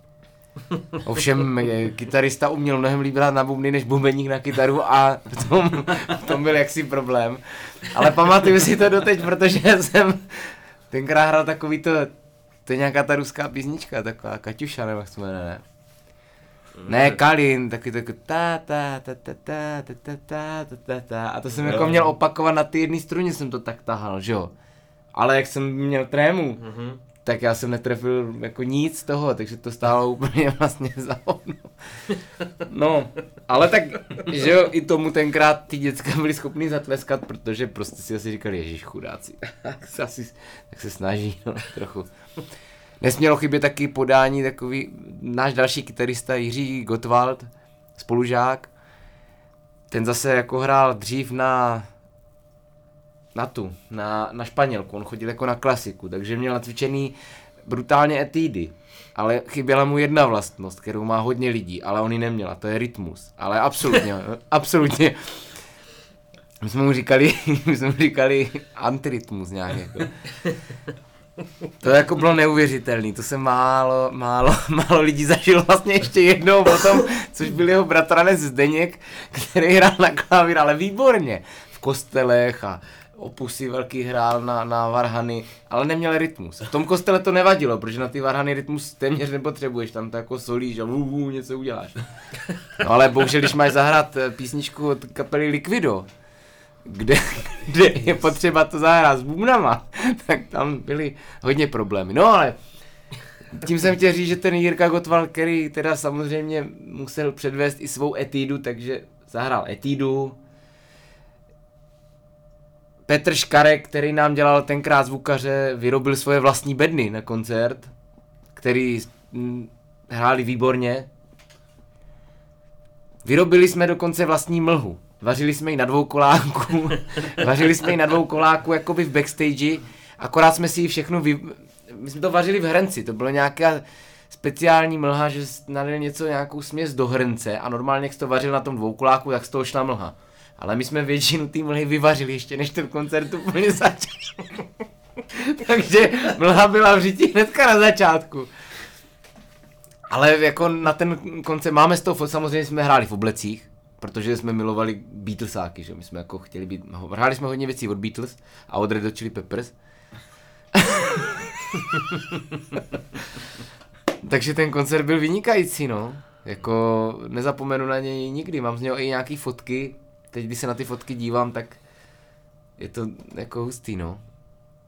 [SPEAKER 2] Ovšem, eh, kytarista uměl mnohem líp hrát na bubny než bubeník na kytaru a v tom, v tom byl jaksi problém. Ale pamatuju si to doteď, protože jsem tenkrát hrál takový to, to je nějaká ta ruská písnička, taková Kaťuša, nebo jak se jmenuje, ne? Ne, Kalin, taky taky ta ta ta ta ta ta ta ta ta ta ta a to jsem jako měl opakovat na ty jedné struně jsem to tak tahal, že jo. Ale jak jsem měl trému,
[SPEAKER 1] Mhm.
[SPEAKER 2] tak já jsem netrefil jako nic z toho, takže to stálo úplně vlastně za hovno. No, ale tak, že jo, i tomu tenkrát ty děcka byli schopni zatleskat, protože prostě si asi říkali, ježiš chudáci, tak se, asi, tak se snaží, no, trochu. Nesmělo chybět taky podání takový, náš další kytarista Jiří Gottwald, spolužák, ten zase jako hrál dřív na na tu, na, na Španělku, on chodil jako na klasiku, takže měl natvičený brutálně etídy. Ale chyběla mu jedna vlastnost, kterou má hodně lidí, ale on ji neměl, a to je rytmus. Ale absolutně, absolutně. My jsme mu říkali, my jsme mu říkali antirytmus nějak jako. To jako bylo neuvěřitelný, to se málo, málo, málo lidí zažilo vlastně ještě jednou potom, což byl jeho bratranec Zdeněk, který hrál na klavír, ale výborně, v kostelech a opusy velký hrál na, na varhany, ale neměl rytmus. V tom kostele to nevadilo, protože na ty varhany rytmus téměř nepotřebuješ, tam to jako solíš a vů, něco uděláš. No ale bohužel, když máš zahrát eh, písničku od kapely Liquido, kde, kde je potřeba to zahrát s bubnama, tak tam byly hodně problémy. No ale tím jsem chtěl říct, že ten Jirka Gotwal, který teda samozřejmě musel předvést i svou etídu, takže zahrál etídu. Petr Škarek, který nám dělal tenkrát zvukaře, vyrobil svoje vlastní bedny na koncert, který hráli výborně. Vyrobili jsme dokonce vlastní mlhu. Vařili jsme ji na dvou koláku, vařili jsme ji na dvou koláku jakoby v backstage, akorát jsme si ji všechno vy... My jsme to vařili v hrnci, to bylo nějaká speciální mlha, že nalil něco, nějakou směs do hrnce a normálně, jak to vařil na tom dvoukoláku, tak z toho šla mlha. Ale my jsme většinu té mlhy vyvařili ještě, než ten koncert úplně začal. Takže mlha byla v řití hnedka na začátku. Ale jako na ten koncert máme z toho, samozřejmě jsme hráli v oblecích, protože jsme milovali Beatlesáky, že my jsme jako chtěli být, hráli jsme hodně věcí od Beatles a od Red Chili Peppers. Takže ten koncert byl vynikající, no. Jako nezapomenu na něj nikdy, mám z něho i nějaký fotky, teď když se na ty fotky dívám, tak je to jako hustý, no.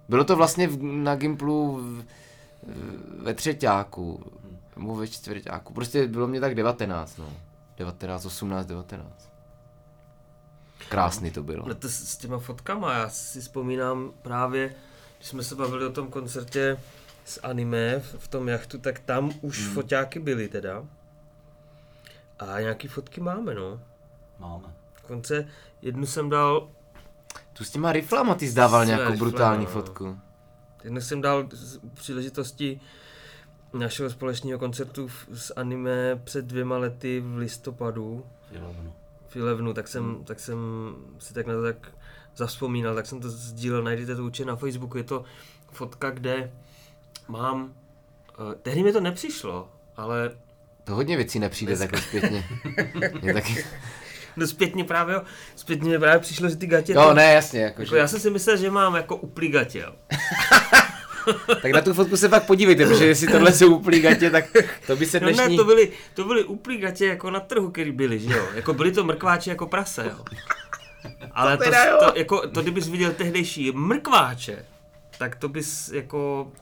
[SPEAKER 2] Bylo to vlastně v, na Gimplu v, ve třetíku, nebo ve čtvrtáku, prostě bylo mě tak 19, no. 19, 18, 19. Krásný to bylo.
[SPEAKER 1] No to s, s těma fotkama, já si vzpomínám právě, když jsme se bavili o tom koncertě s anime v, v tom jachtu, tak tam už hmm. foťáky byly teda. A nějaký fotky máme, no.
[SPEAKER 3] Máme.
[SPEAKER 1] Konce jednu jsem dal...
[SPEAKER 2] Tu s těma riflama ty zdával nějakou brutální no. fotku.
[SPEAKER 1] Jednu jsem dal z příležitosti našeho společného koncertu s anime před dvěma lety v listopadu.
[SPEAKER 3] Filovnu.
[SPEAKER 1] Filevnu, tak jsem, hmm. tak jsem si tak na to tak zavzpomínal, tak jsem to sdílel, najdete to určitě na Facebooku, je to fotka, kde mám, uh, tehdy mi to nepřišlo, ale...
[SPEAKER 2] To hodně věcí nepřijde takhle zpětně. taky...
[SPEAKER 1] No zpětně právě, jo, zpětně mi právě přišlo, že ty gatě...
[SPEAKER 2] No to, ne, jasně. Jako,
[SPEAKER 1] jako že... Já jsem si myslel, že mám jako uplý gatě, jo.
[SPEAKER 2] tak na tu fotku se fakt podívejte, protože jestli tohle jsou uplý gatě, tak to by se dnešní...
[SPEAKER 1] No ne, to byly, to byly uplý gatě jako na trhu, který byly, že jo. Jako byly to mrkváči jako prase, jo. Ale to, to, to, jako, to kdybys viděl tehdejší mrkváče, tak to bys jako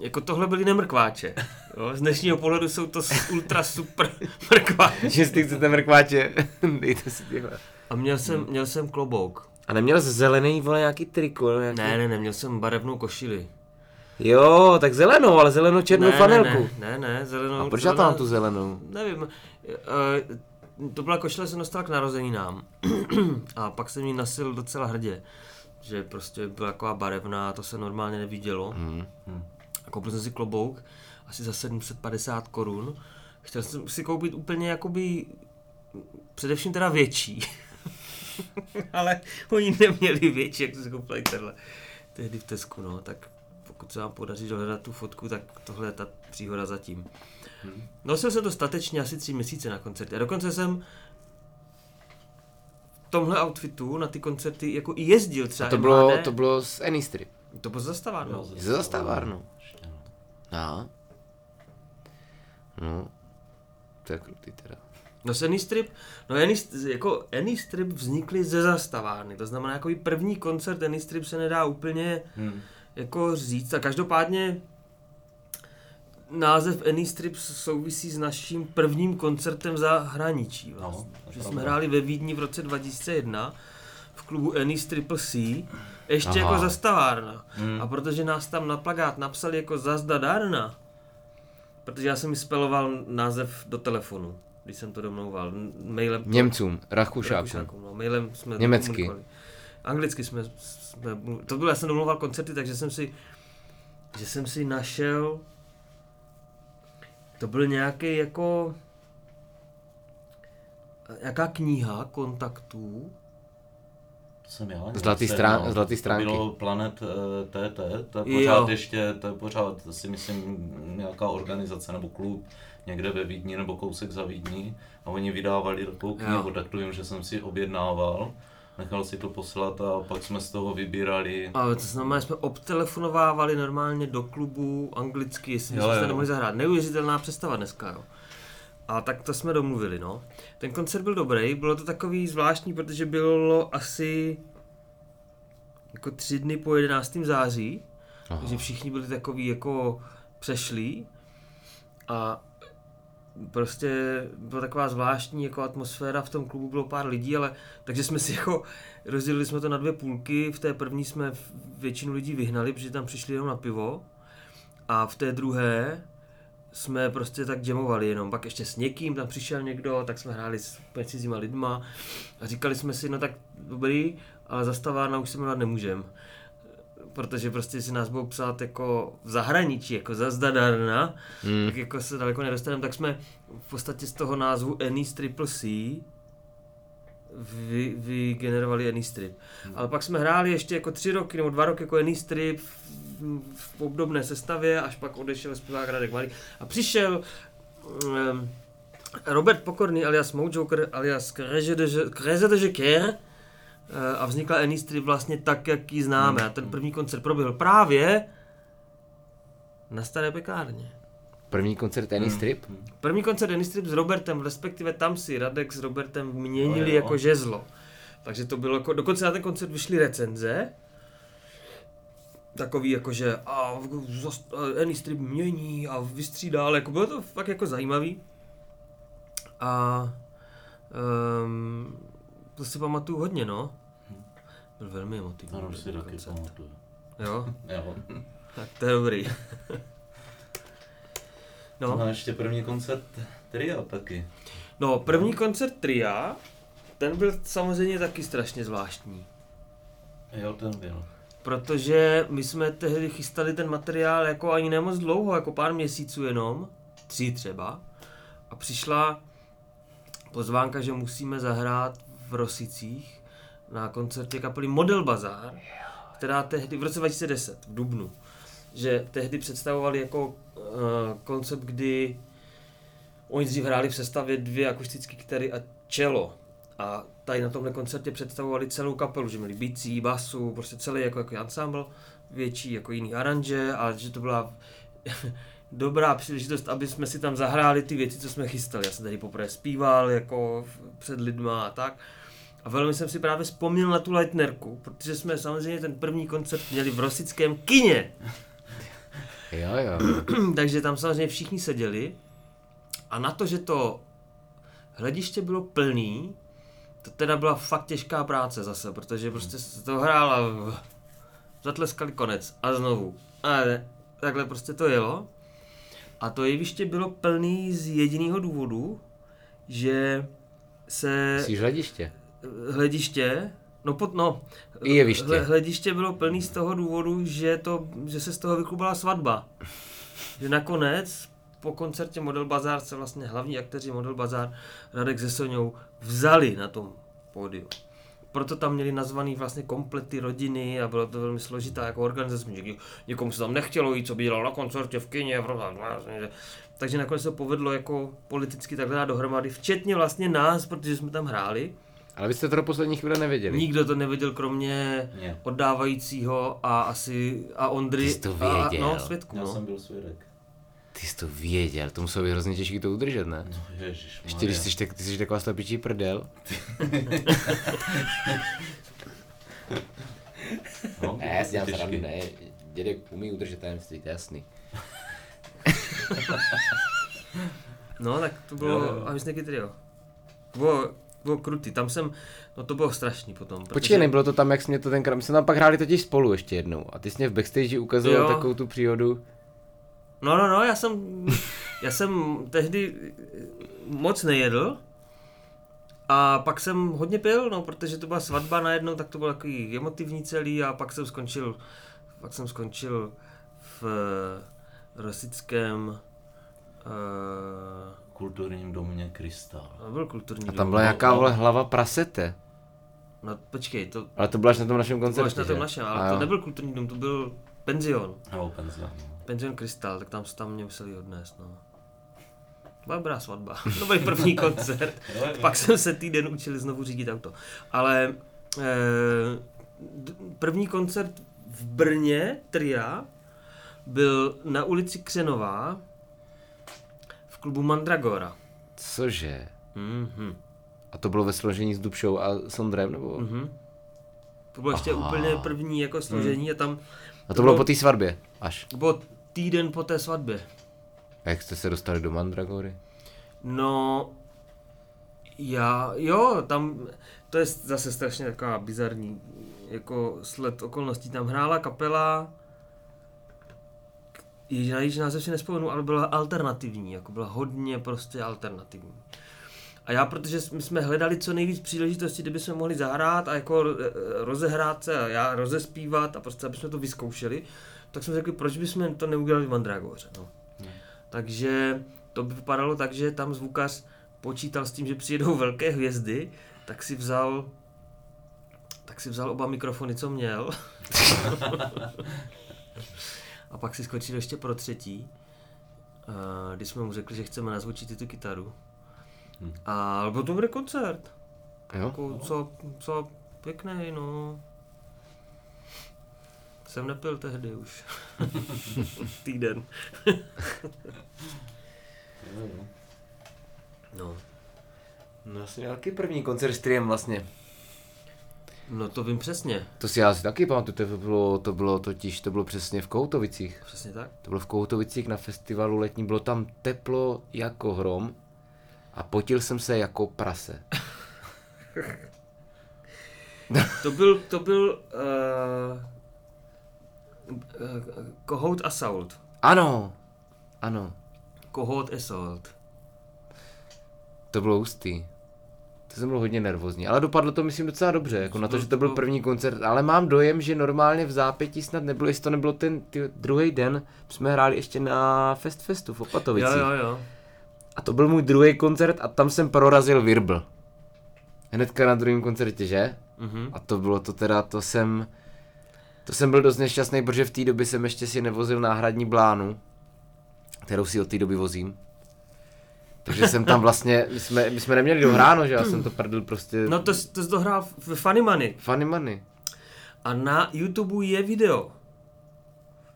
[SPEAKER 1] jako tohle byly nemrkváče. Jo? Z dnešního pohledu jsou to ultra super mrkváče.
[SPEAKER 2] Jestli chcete mrkváče, dejte si tyhle.
[SPEAKER 1] A měl jsem, měl jsem klobouk.
[SPEAKER 2] A neměl jsi zelený, vole, nějaký triko? Nějaký...
[SPEAKER 1] Ne, ne, ne, měl jsem barevnou košili.
[SPEAKER 2] Jo, tak zelenou, ale zelenou černou
[SPEAKER 1] ne,
[SPEAKER 2] flanelku.
[SPEAKER 1] Ne, ne, ne, zelenou.
[SPEAKER 2] A proč já tam tu zelenou?
[SPEAKER 1] Nevím. Uh, to byla košile, jsem dostal k narozeninám. a pak jsem ji nasil docela hrdě. Že prostě byla taková barevná, to se normálně nevidělo. Hmm. A koupil jsem si klobouk, asi za 750 korun. Chtěl jsem si koupit úplně jakoby, především teda větší. ale oni neměli větší, jak se koupili tenhle. Tehdy v Tesku, no, tak pokud se vám podaří dohledat tu fotku, tak tohle je ta příhoda zatím. Hmm. Nosil jsem to statečně asi tři měsíce na koncerty. A dokonce jsem v tomhle outfitu na ty koncerty jako i jezdil třeba.
[SPEAKER 2] A to bylo, to bylo z Anystrip.
[SPEAKER 1] To bylo zastavárno.
[SPEAKER 2] Z zastavárno. No. No. To je krutý teda.
[SPEAKER 1] No s Anystrip, no Anystrip, jako Anystrip vznikly ze zastavárny, to znamená jako první koncert Anystrip se nedá úplně hmm. jako říct a každopádně název Anystrip souvisí s naším prvním koncertem za hraničí vlastně. No, že jsme hráli ve Vídni v roce 2001 v klubu Anystrip C, ještě jako Aha. jako zastavárna. Hmm. A protože nás tam na plagát napsali jako zazdadarna, protože já jsem speloval název do telefonu když jsem to domlouval. Mailem
[SPEAKER 2] Němcům, Rakušákům.
[SPEAKER 1] No, mailem jsme
[SPEAKER 2] Německy.
[SPEAKER 1] Anglicky jsme, jsme, to bylo, já jsem domlouval koncerty, takže jsem si, že jsem si našel, to byl nějaký jako, jaká kniha kontaktů
[SPEAKER 3] jsem já.
[SPEAKER 2] Zlatý strán-
[SPEAKER 3] sehnal.
[SPEAKER 2] zlatý stránky.
[SPEAKER 3] To bylo Planet eh, TT, to je
[SPEAKER 1] Jo.
[SPEAKER 3] pořád ještě, to je pořád si myslím nějaká organizace nebo klub někde ve Vídni nebo kousek za Vídní a oni vydávali takovou knihu,
[SPEAKER 1] Jo.
[SPEAKER 3] tak to vím, že jsem si objednával. Nechal si to poslat a pak jsme z toho vybírali.
[SPEAKER 1] A to znamená, jsme obtelefonovávali normálně do klubu anglicky, jestli
[SPEAKER 3] Jo,
[SPEAKER 1] jsme se
[SPEAKER 3] jo.
[SPEAKER 1] nemohli zahrát. Neuvěřitelná představa dneska, jo. A tak to jsme domluvili, no. Ten koncert byl dobrý, bylo to takový zvláštní, protože bylo asi jako tři dny po 11. září,
[SPEAKER 2] Aha.
[SPEAKER 1] takže všichni byli takový jako přešlí a prostě byla taková zvláštní jako atmosféra, v tom klubu bylo pár lidí, ale takže jsme si jako rozdělili jsme to na dvě půlky, v té první jsme většinu lidí vyhnali, protože tam přišli jenom na pivo a v té druhé jsme prostě tak jamovali jenom, pak ještě s někým, tam přišel někdo, tak jsme hráli s úplně cizíma lidma a říkali jsme si, no tak dobrý, ale zastavárna už se jmenovat nemůžem. Protože prostě si nás budou psát jako v zahraničí, jako za zdadarna,
[SPEAKER 2] Hmm.
[SPEAKER 1] tak jako se daleko nedostaneme, tak jsme v podstatě z toho názvu Ennis Triple C vy, vygenerovali Ennis Strip. Ale pak jsme hráli ještě jako tři roky nebo dva roky jako Ennis Strip v, v obdobné sestavě, až pak odešel zpěvák Radek Malý a přišel um, Robert Pokorný alias Mojoker alias Kreze de Jeker a vznikla Ennis Strip vlastně tak, jak ji známe. A ten první koncert proběhl právě na staré pekárně.
[SPEAKER 2] První koncert Tennis Strip?
[SPEAKER 1] První koncert Dennis Strip s Robertem, respektive tam si Radek s Robertem měnili
[SPEAKER 3] jo.
[SPEAKER 1] jako žezlo. Takže to bylo jako, dokonce na ten koncert vyšly recenze, takový jako, že a, a Annie Strip mění a vystřídá, ale jako bylo to fakt jako zajímavý. A um, to si pamatuju hodně, no. Byl velmi emotivní.
[SPEAKER 3] Ano, si taky
[SPEAKER 1] koncert.
[SPEAKER 3] pamatuju.
[SPEAKER 1] Jo,
[SPEAKER 3] Jo.
[SPEAKER 1] tak to je dobrý.
[SPEAKER 3] No.
[SPEAKER 1] no.
[SPEAKER 3] A ještě první koncert tria taky.
[SPEAKER 1] No, první koncert Tria, ten byl samozřejmě taky strašně zvláštní.
[SPEAKER 3] Jo, ten byl.
[SPEAKER 1] Protože my jsme tehdy chystali ten materiál jako ani nemoc dlouho, jako pár měsíců jenom, tři třeba. A přišla pozvánka, že musíme zahrát v Rosicích na koncertě kapely Model Bazar, která tehdy, v roce 2010, v Dubnu, že tehdy představovali jako uh, koncept, kdy oni dřív hráli v sestavě dvě akustické kytary a čelo. A tady na tomhle koncertě představovali celou kapelu, že měli bicí, basu, prostě celý jako, jako ensemble, větší jako jiný aranže a že to byla dobrá příležitost, aby jsme si tam zahráli ty věci, co jsme chystali. Já jsem tady poprvé zpíval jako před lidma a tak. A velmi jsem si právě vzpomněl na tu Leitnerku, protože jsme samozřejmě ten první koncert měli v Rosickém kině.
[SPEAKER 2] Jo, jo.
[SPEAKER 1] Takže tam samozřejmě všichni seděli a na to, že to hlediště bylo plný, to teda byla fakt těžká práce zase, protože prostě se to hrál a zatleskali konec a znovu. A ne, takhle prostě to jelo. A to jeviště bylo plný z jediného důvodu, že se
[SPEAKER 2] Jsi hlediště.
[SPEAKER 1] hlediště, no pod, no,
[SPEAKER 2] I jeviště.
[SPEAKER 1] hle- hlediště bylo plný z toho důvodu, že, to, že se z toho vyklubala svatba. Že nakonec po koncertě Model Bazar se vlastně hlavní akteři Model Bazar Radek se Soňou vzali na tom pódiu. Proto tam měli nazvaný vlastně komplety rodiny a bylo to velmi složitá jako organizace, někomu se tam nechtělo jít, co by dělal na koncertě v kině. Takže nakonec se povedlo jako politicky takhle dát dohromady, včetně vlastně nás, protože jsme tam hráli.
[SPEAKER 2] Ale vy jste to do poslední chvíle nevěděli.
[SPEAKER 1] Nikdo to nevěděl, kromě
[SPEAKER 3] Ne.
[SPEAKER 1] oddávajícího a asi a Ondry.
[SPEAKER 2] Ty jsi to
[SPEAKER 1] a,
[SPEAKER 2] věděl.
[SPEAKER 1] no, svědku,
[SPEAKER 3] Já
[SPEAKER 1] no.
[SPEAKER 3] jsem byl svědek.
[SPEAKER 2] Ty jsi to věděl, to muselo být hrozně těžké to udržet, ne?
[SPEAKER 3] No ježiš,
[SPEAKER 2] Ještě když jsi, tak, ty jsi taková slepičí prdel.
[SPEAKER 3] no,
[SPEAKER 2] Ne, já si dělám srandu, ne. Dědek umí udržet tajemství, to je jasný.
[SPEAKER 1] No, tak to bylo,
[SPEAKER 3] Jo, jo.
[SPEAKER 1] a myslím, trio. Bylo, bylo krutý, tam jsem, no to bylo strašný potom.
[SPEAKER 2] Počkej, nebylo to tam, jak jsi mě to tenkrát, my jsme tam pak hráli totiž spolu ještě jednou. A ty jsi mě v backstage ukazoval
[SPEAKER 1] Jo.
[SPEAKER 2] takovou tu příhodu.
[SPEAKER 1] No, no, no, já jsem, já jsem tehdy moc nejedl, a pak jsem hodně pil, no, protože to byla svatba najednou, tak to bylo takový emotivní celý a pak jsem skončil, pak jsem skončil v eh, rosickém, uh,
[SPEAKER 3] Kulturním domě Krystal.
[SPEAKER 1] byl kulturní
[SPEAKER 2] A
[SPEAKER 1] dům.
[SPEAKER 2] tam byla
[SPEAKER 3] no,
[SPEAKER 2] jaká
[SPEAKER 3] no.
[SPEAKER 2] vole hlava prasete.
[SPEAKER 1] No počkej, to
[SPEAKER 2] Ale to bylo až na tom našem
[SPEAKER 1] bylo
[SPEAKER 2] koncertě,
[SPEAKER 1] až na tom
[SPEAKER 2] že?
[SPEAKER 1] našem,
[SPEAKER 2] A
[SPEAKER 1] ale
[SPEAKER 2] jo.
[SPEAKER 1] to nebyl kulturní dům, to byl penzion.
[SPEAKER 3] No, penzion.
[SPEAKER 1] Penzion Krystal, tak tam, tam mě museli odnést, no. Byla dobrá svatba. To byl první koncert. Pak jsem se týden učil znovu řídit auto. Ale eh, d- první koncert v Brně, Tria, byl na ulici Křenová klubu Mandragora.
[SPEAKER 2] Cože?
[SPEAKER 1] Mhm.
[SPEAKER 2] A to bylo ve složení s Dubšou a Sondrem, nebo?
[SPEAKER 1] Mhm. To bylo ještě
[SPEAKER 2] Aha.
[SPEAKER 1] úplně první jako složení a tam
[SPEAKER 2] A to bylo po té svatbě, až.
[SPEAKER 1] to bylo týden po té svatbě.
[SPEAKER 2] A jak jste se dostali do Mandragory?
[SPEAKER 1] No, já, jo, tam, to je zase strašně taková bizarní, jako sled okolností. Tam hrála kapela, na jejíž název si nespomenu, ale byla alternativní, jako byla hodně prostě alternativní. A já, protože my jsme hledali co nejvíc příležitostí, kde bychom mohli zahrát a jako eh, rozehrát se a já rozespívat a prostě, aby jsme to vyzkoušeli, tak jsme řekli, proč bychom to neudělali v Mandragoře. No. Takže to by vypadalo tak, že tam zvukař počítal s tím, že přijedou velké hvězdy, tak si vzal tak si vzal oba mikrofony, co měl. a pak si skočil ještě pro třetí, eh, když jsme mu řekli, že chceme nazvučit i tu kytaru.
[SPEAKER 3] Hm.
[SPEAKER 1] A byl to dobrý koncert.
[SPEAKER 2] Jo?
[SPEAKER 1] Jako, co, co pěkný, no. Jsem nepil tehdy už. Týden. No.
[SPEAKER 2] No, já jsem měl první koncert s Triem vlastně.
[SPEAKER 1] No to vím přesně.
[SPEAKER 2] To si já si taky pamatuju, to bylo, to bylo totiž, to bylo přesně v Koutovicích.
[SPEAKER 1] Přesně tak.
[SPEAKER 2] To bylo v Koutovicích na festivalu letní, bylo tam teplo jako hrom a potil jsem se jako prase.
[SPEAKER 1] To byl, to byl uh, uh, Kohout Assault.
[SPEAKER 2] Ano, ano,
[SPEAKER 1] Kohout Assault.
[SPEAKER 2] to bylo hustý. To jsem byl hodně nervózní, ale dopadlo to myslím docela dobře, jako na to, že to byl první koncert, ale mám dojem, že normálně v zápětí snad nebylo, jestli to nebylo ten ty, druhý den, jsme hráli ještě na Fest Festu v Opatovicích.
[SPEAKER 1] Jo, jo, jo.
[SPEAKER 2] A to byl můj druhý koncert a tam jsem prorazil Virbl. Hnedka na druhém koncertě, že?
[SPEAKER 1] Mhm.
[SPEAKER 2] A to bylo to teda, to jsem, to jsem byl dost nešťastný, protože v té době jsem ještě si nevozil náhradní blánu, kterou si od té doby vozím. Takže jsem tam vlastně, my jsme, my jsme neměli dohráno, že já jsem to prdl prostě
[SPEAKER 1] No to, to jsi dohrál v Funny Money.
[SPEAKER 2] funny money.
[SPEAKER 1] A na YouTube je video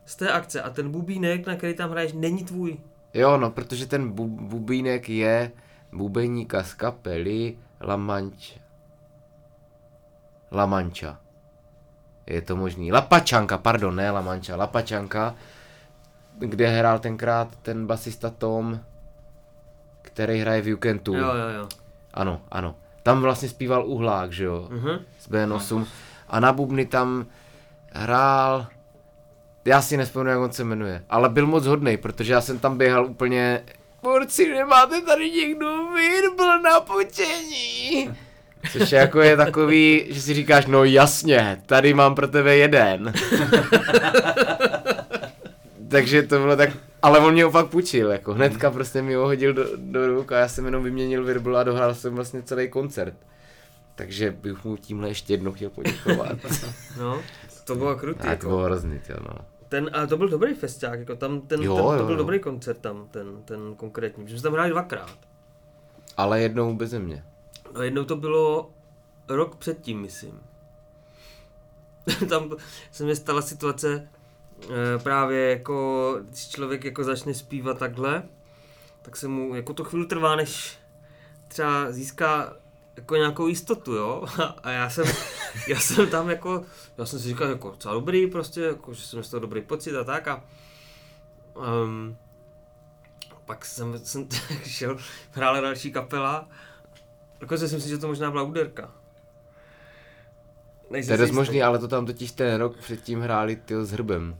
[SPEAKER 1] z té akce a ten bubínek, na který tam hraješ, není tvůj.
[SPEAKER 2] Jo, no, protože ten bu, bubínek je bubeníka z kapely La Mancha. La Mancha. Je to možný. Lapačanka, pardon, ne La Mancha, Lapačanka, kde hrál tenkrát ten basista Tom, který hraje v You Can Too.
[SPEAKER 1] Jo, jo, jo.
[SPEAKER 2] Ano, ano. Tam vlastně zpíval Uhlák, že jo,
[SPEAKER 1] Mhm.
[SPEAKER 2] z B8. A na bubny tam hrál, já si nespomenu, jak on se jmenuje, ale byl moc hodnej, protože já jsem tam běhal úplně, borci, nemáte tady někdo virbl na počení? Což jako je takový, že si říkáš, no jasně, tady mám pro tebe jeden. Takže to bylo tak, ale on mě ho fakt půjčil, jako hnedka prostě mi ho hodil do, do ruk a já jsem jenom vyměnil virbl a dohrál jsem vlastně celý koncert. Takže bych mu tímhle ještě jednou chtěl poděkovat.
[SPEAKER 1] No, to bylo krutý.
[SPEAKER 2] to
[SPEAKER 1] Jako.
[SPEAKER 2] bylo hrozný, jo, no.
[SPEAKER 1] Ten, ale to byl dobrý festiák, jako tam ten,
[SPEAKER 2] Jo,
[SPEAKER 1] ten, to
[SPEAKER 2] jo,
[SPEAKER 1] byl
[SPEAKER 2] jo.
[SPEAKER 1] dobrý koncert tam, ten, ten konkrétní, protože jsme tam hráli dvakrát.
[SPEAKER 2] Ale jednou beze mě.
[SPEAKER 1] No jednou to bylo rok předtím, myslím. tam se mi stala situace právě jako, když člověk jako začne zpívat takhle, tak se mu, jako to chvíli trvá, než třeba získá jako nějakou jistotu, jo, a já jsem, já jsem tam jako, já jsem si říkal jako docela dobrý prostě, jako, že jsem z toho dobrý pocit a tak a um, pak jsem, jsem šel, hrála další kapela, dokonce jsem si, že to možná byla úderka.
[SPEAKER 2] To je dost možný, ale to tam totiž ten rok předtím hráli tyjo, s hrbem.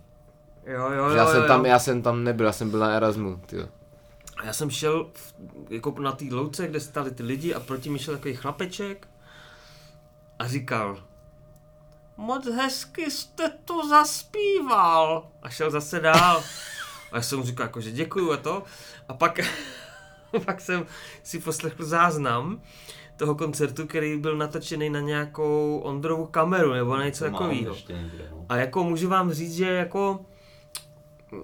[SPEAKER 1] Jo, jo, jo,
[SPEAKER 2] Že já, jsem
[SPEAKER 1] jo,
[SPEAKER 2] tam,
[SPEAKER 1] jo.
[SPEAKER 2] já jsem tam nebyl, já jsem byl na Erasmu, tyjo.
[SPEAKER 1] A já jsem šel v, jako na té louce, kde stáli ty lidi a proti mi šel takový chlapeček a říkal Moc hezky jste to zaspíval. A šel zase dál. A já jsem mu říkal jako, že děkuju a to. A pak pak jsem si poslechl záznam toho koncertu, který byl natočený na nějakou Ondrovu kameru nebo na něco takového.
[SPEAKER 3] no.
[SPEAKER 1] A jako můžu vám říct, že jako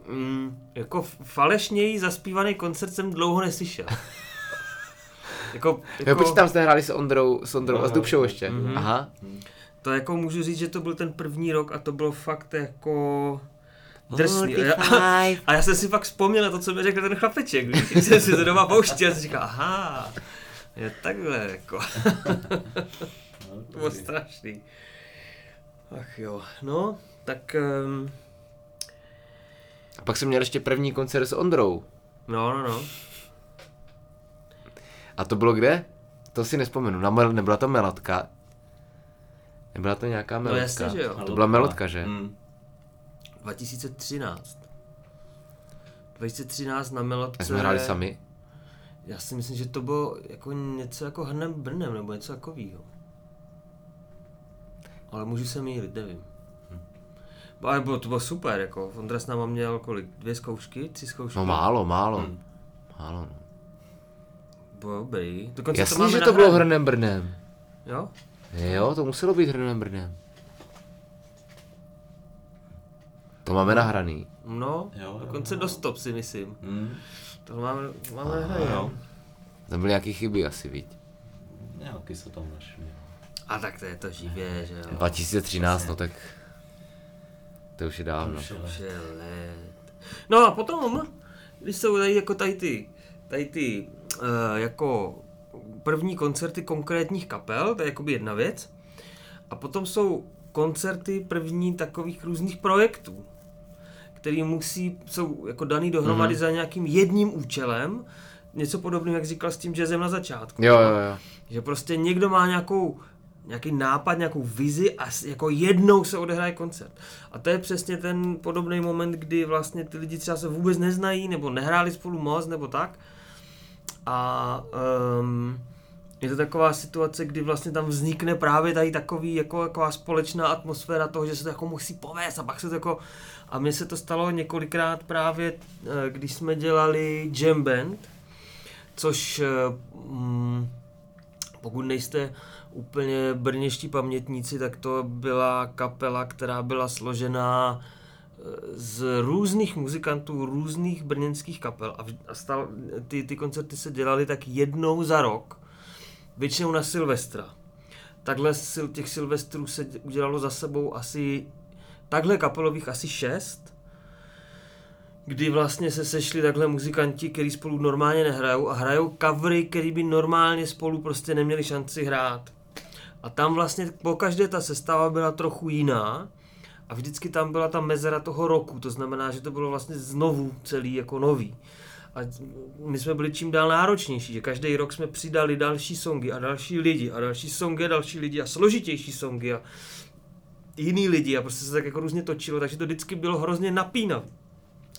[SPEAKER 1] mm, jako falešněji zaspívaný koncert jsem dlouho neslyšel. jako,
[SPEAKER 2] Jo, počkej, tam jste hráli s Ondrou, s Ondrou a s. Dubšou ještě.
[SPEAKER 1] Mhm.
[SPEAKER 2] Aha.
[SPEAKER 1] to jako můžu říct, že to byl ten první rok a to bylo fakt jako drsný. A já, a já jsem si pak vzpomněl na to, co mi řekl ten chlapeček, když jsem si to doma pouštěl a jsem říkal, aha, je takhle jako.
[SPEAKER 3] No,
[SPEAKER 1] To bylo strašný. Ach jo, no, tak um,
[SPEAKER 2] A pak jsem měl ještě první koncert s Ondrou.
[SPEAKER 1] no, no, no.
[SPEAKER 2] A to bylo kde? To si nespomenu. Na mel- nebyla to melodka? Nebyla to nějaká
[SPEAKER 1] No
[SPEAKER 2] melodka?
[SPEAKER 1] jasně, že jo.
[SPEAKER 2] To byla melodka, že?
[SPEAKER 3] Hmm.
[SPEAKER 1] 2013. 2013 na Melodce.
[SPEAKER 2] A jsme hráli sami?
[SPEAKER 1] Já si myslím, že to bylo jako něco jako Hrnem Brnem, nebo něco takového. Ale můžu se mýlit, nevím. Ale bylo, to bylo super, jako Ondra s náma měl kolik? Dvě zkoušky? Tři zkoušky?
[SPEAKER 2] No málo, málo.
[SPEAKER 3] Hmm.
[SPEAKER 2] Málo, no.
[SPEAKER 1] Bylo dobrý. Dokonce
[SPEAKER 2] Jasně,
[SPEAKER 1] to máme
[SPEAKER 2] že to bylo Hrnem Brnem.
[SPEAKER 1] Jo?
[SPEAKER 2] Jo, to muselo být Hrnem Brnem. To máme nahraný.
[SPEAKER 1] No,
[SPEAKER 3] Jo, jo,
[SPEAKER 1] dokonce
[SPEAKER 3] jo.
[SPEAKER 1] do stop si myslím.
[SPEAKER 3] Hmm.
[SPEAKER 1] To máme, to máme
[SPEAKER 2] Aha,
[SPEAKER 1] nahrané,
[SPEAKER 3] jo.
[SPEAKER 1] jo.
[SPEAKER 2] Tam byly nějaký chyby asi, viď?
[SPEAKER 3] Nějaký se tam našli.
[SPEAKER 1] A tak to je to živě, že jo.
[SPEAKER 2] 2013, no tak... To už je dávno.
[SPEAKER 3] Je
[SPEAKER 1] Už je let. No a potom, když jsou tady jako tady ty, tady ty uh, jako první koncerty konkrétních kapel, to je jakoby jedna věc. A potom jsou koncerty první takových různých projektů, který musí, jsou jako daný dohromady mm-hmm. za nějakým jedním účelem, něco podobného, jak říkal s tím jazzem na začátku.
[SPEAKER 2] Jo, jo, jo.
[SPEAKER 1] Že prostě někdo má nějakou, nějaký nápad, nějakou vizi a jako jednou se odehraje koncert. A to je přesně ten podobný moment, kdy vlastně ty lidi třeba se vůbec neznají, nebo nehráli spolu moc, nebo tak. A um, je to taková situace, kdy vlastně tam vznikne právě tady takový, jako, taková společná atmosféra toho, že se to jako musí povést a pak se to jako... A mně se to stalo několikrát právě, eh, když jsme dělali jam band, což mm, pokud nejste úplně brněští pamětníci, tak to byla kapela, která byla složená eh, z různých muzikantů, různých brněnských kapel a, a stal, ty, ty koncerty se dělaly tak jednou za rok, většinou na Silvestra. Takhle sil, těch Silvestrů se dě- udělalo za sebou asi, takhle kapelových asi šest, kdy vlastně se sešli takhle muzikanti, kteří spolu normálně nehrajou a hrajou covery, který by normálně spolu prostě neměli šanci hrát. A tam vlastně po každé ta sestava byla trochu jiná a vždycky tam byla ta mezera toho roku, to znamená, že to bylo vlastně znovu celý jako nový. A my jsme byli čím dál náročnější, že každý rok jsme přidali další songy a další lidi a další songy a další lidi a složitější songy a jiný lidi a prostě se tak jako různě točilo, takže to vždycky bylo hrozně napínavý.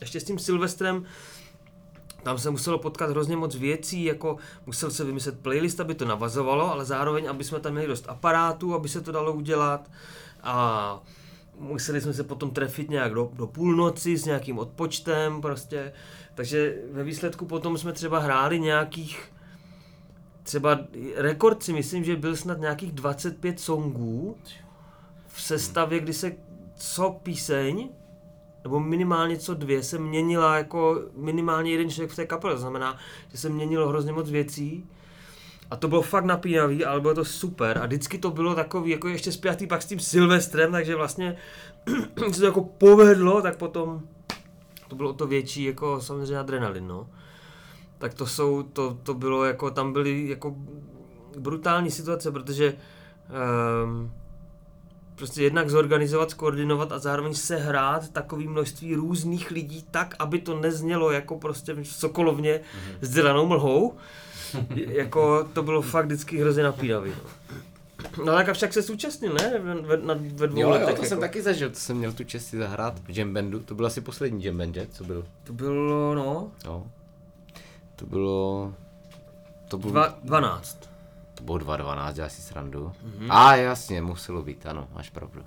[SPEAKER 1] Ještě s tím Silvestrem tam se muselo potkat hrozně moc věcí, jako musel se vymyslet playlist, aby to navazovalo, ale zároveň, aby jsme tam měli dost aparátů, aby se to dalo udělat. A museli jsme se potom trefit nějak do, do půlnoci s nějakým odpočtem prostě. Takže ve výsledku potom jsme třeba hráli nějakých třeba rekord si myslím, že byl snad nějakých 25 songů v sestavě, kdy se co píseň nebo minimálně co dvě se měnila jako minimálně jeden člověk v té kapele, to znamená, že se měnilo hrozně moc věcí. A to bylo fakt napínavý, ale bylo to super. A vždycky to bylo takový jako ještě spjatý pak s tím Silvestrem, takže vlastně se to jako povedlo, tak potom to bylo to větší jako samozřejmě adrenalin, no. Tak to jsou, to, to bylo jako, tam byly jako brutální situace, protože um, prostě jednak zorganizovat, skoordinovat a zároveň sehrát takové množství různých lidí tak, aby to neznělo jako prostě v Sokolovně s dělanou mlhou. jako to bylo fakt vždycky hrozně napínavý. No. No tak a však se zúčastnil, ne? Ve, ve, na, ve dvou
[SPEAKER 2] Jo, jo,
[SPEAKER 1] letech.
[SPEAKER 2] to
[SPEAKER 1] jako.
[SPEAKER 2] jsem taky zažil, to jsem měl tu čest si zahrát v jam bandu, to byl asi poslední jam band, že? co byl?
[SPEAKER 1] To bylo, no,
[SPEAKER 2] Jo. To bylo... To bylo,
[SPEAKER 1] dva, 12.
[SPEAKER 2] to bylo 2.12, děláš si srandu. Mm-hmm. A jasně, muselo být, ano, máš pravdu.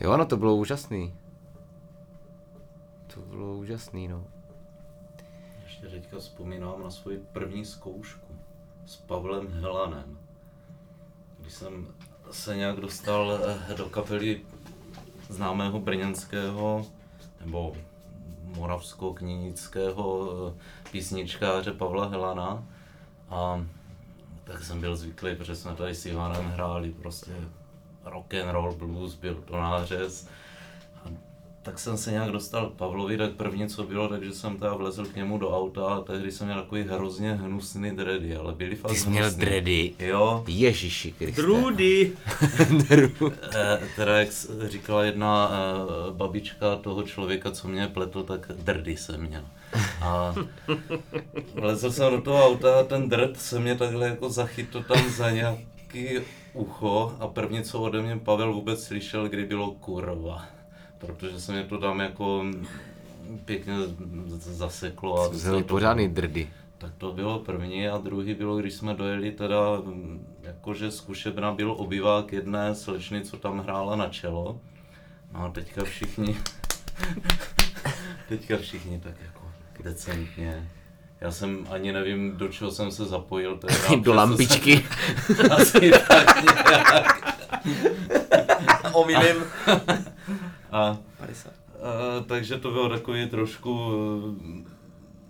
[SPEAKER 2] Jo, no to bylo úžasný. To bylo úžasný, no.
[SPEAKER 3] ještě teďka vzpomínám na svoji první zkoušku s Pavlem Helanem. Když jsem se nějak dostal eh, do kapely známého brněnského nebo moravsko-knínického eh, písničkáře Pavla Helana a tak jsem byl zvyklý, protože jsme tady s Ivanem hráli prostě rock and roll, blues, byl to nářez tak jsem se nějak dostal k Pavlovi, tak první co bylo, takže jsem teda vlezl k němu do auta a tehdy jsem měl takový hrozně hnusný dready, ale byli fakt
[SPEAKER 2] Ty jsi měl dready?
[SPEAKER 3] Jo.
[SPEAKER 2] Ježiši Kriste.
[SPEAKER 1] Drudy.
[SPEAKER 3] Eh, teda jak říkala jedna eh, babička toho člověka, co mě pletl, tak drdy jsem měl. A vlezl jsem do toho auta a ten drd se mě takhle jako zachytl tam za nějaký ucho a první, co ode mě Pavel vůbec slyšel, kdy bylo kurva. Protože se mě to tam jako pěkně zaseklo. A
[SPEAKER 2] Vzali
[SPEAKER 3] to-
[SPEAKER 2] pořádný drdy.
[SPEAKER 3] tak to bylo první a druhý bylo, když jsme dojeli teda, mm, jakože zkušebna byl obyvák jedné slečny, co tam hrála na čelo. No a teďka všichni, teďka všichni tak jako decentně. Já jsem ani nevím, do čeho jsem se zapojil. Teda,
[SPEAKER 2] Do lampičky.
[SPEAKER 3] Jsem, asi tak nějak.
[SPEAKER 1] Omylem.
[SPEAKER 3] A
[SPEAKER 1] 50.
[SPEAKER 3] Uh, takže to bylo takový trošku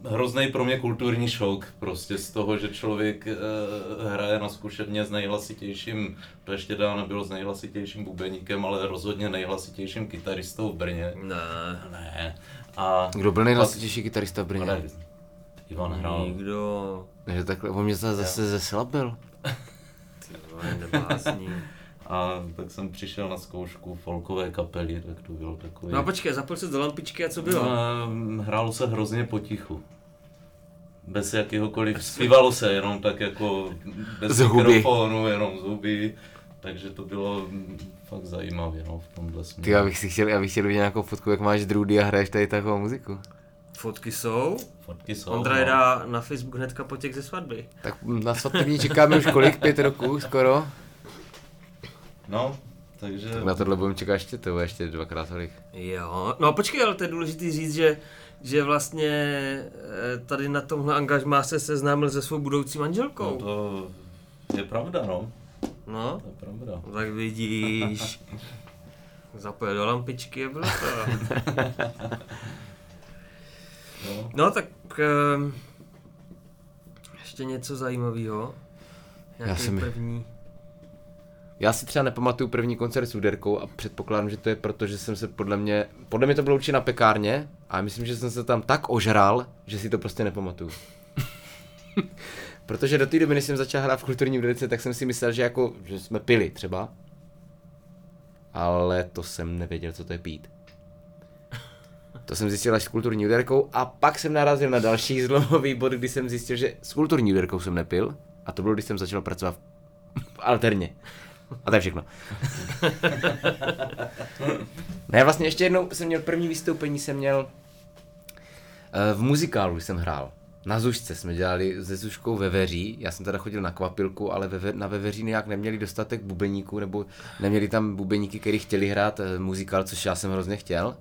[SPEAKER 3] uh, hrozný pro mě kulturní šok, prostě z toho, že člověk uh, hraje na zkušebně s nejhlasitějším, to ještě dávno bylo s nejhlasitějším bubeníkem, ale rozhodně nejhlasitějším kytaristou v Brně.
[SPEAKER 1] Ne.
[SPEAKER 3] Ne. A
[SPEAKER 2] Kdo byl nejhlasitější kytarista v Brně?
[SPEAKER 3] ale Ivan hrál.
[SPEAKER 1] Nikdo.
[SPEAKER 2] Takže takhle, on mě zase zase zeslabil.
[SPEAKER 1] Ty vole.
[SPEAKER 3] A tak jsem přišel na zkoušku folkové kapely, tak to bylo takový...
[SPEAKER 1] No a počkej, zapojil se do lampičky a co bylo?
[SPEAKER 3] No, hrálo se hrozně potichu. Bez jakéhokoliv, zpívalo se jenom tak jako bez
[SPEAKER 2] Z huby.
[SPEAKER 3] mikrofonu, jenom z huby. Takže to bylo mm, fakt zajímavé no, v tomhle směru.
[SPEAKER 2] Ty, já bych si chtěl, já bych chtěl vidět nějakou fotku, jak máš drudy a hraješ tady takovou muziku.
[SPEAKER 1] Fotky jsou.
[SPEAKER 3] Fotky jsou,
[SPEAKER 1] Ondra
[SPEAKER 3] no.
[SPEAKER 1] dá na Facebook hnedka po těch ze svatby.
[SPEAKER 2] Tak na svatební čekáme už kolik? Pět roků skoro?
[SPEAKER 3] No, takže
[SPEAKER 2] Tak na tohle budeme čekat ještě, to bude ještě dvakrát tolik.
[SPEAKER 1] Jo, no a počkej, ale to je důležité říct, že, že vlastně eh, tady na tomhle angažmá se seznámil se svou budoucí
[SPEAKER 3] no,
[SPEAKER 1] manželkou.
[SPEAKER 3] to je pravda, no.
[SPEAKER 1] No,
[SPEAKER 3] To je pravda.
[SPEAKER 1] tak vidíš. Zapojil do lampičky a bylo to.
[SPEAKER 3] No.
[SPEAKER 1] No tak um, ještě něco zajímavého. Nějaký
[SPEAKER 2] jsem-
[SPEAKER 1] první.
[SPEAKER 2] Já si třeba nepamatuju první koncert s úderkou a předpokládám, že to je proto, že jsem se podle mě, podle mě to bylo určitě na pekárně a myslím, že jsem se tam tak ožral, že si to prostě nepamatuju. Protože do té doby, než jsem začal hrát v kulturní ulici, tak jsem si myslel, že jako, že jsme pili třeba. Ale to jsem nevěděl, co to je pít. To jsem zjistil až s kulturní úderkou a pak jsem narazil na další zlomový bod, kdy jsem zjistil, že s kulturní úderkou jsem nepil. A to bylo, když jsem začal pracovat v alterně. A to je všechno. ne, vlastně ještě jednou jsem měl první vystoupení, jsem měl eh, v muzikálu, jsem hrál. Na Zušce jsme dělali se Zuškou Veveří, já jsem teda chodil na kvapilku, ale ve, na Veveří nějak neměli dostatek bubeníků, nebo neměli tam bubeníky, kteří chtěli hrát eh, muzikál, což já jsem hrozně chtěl.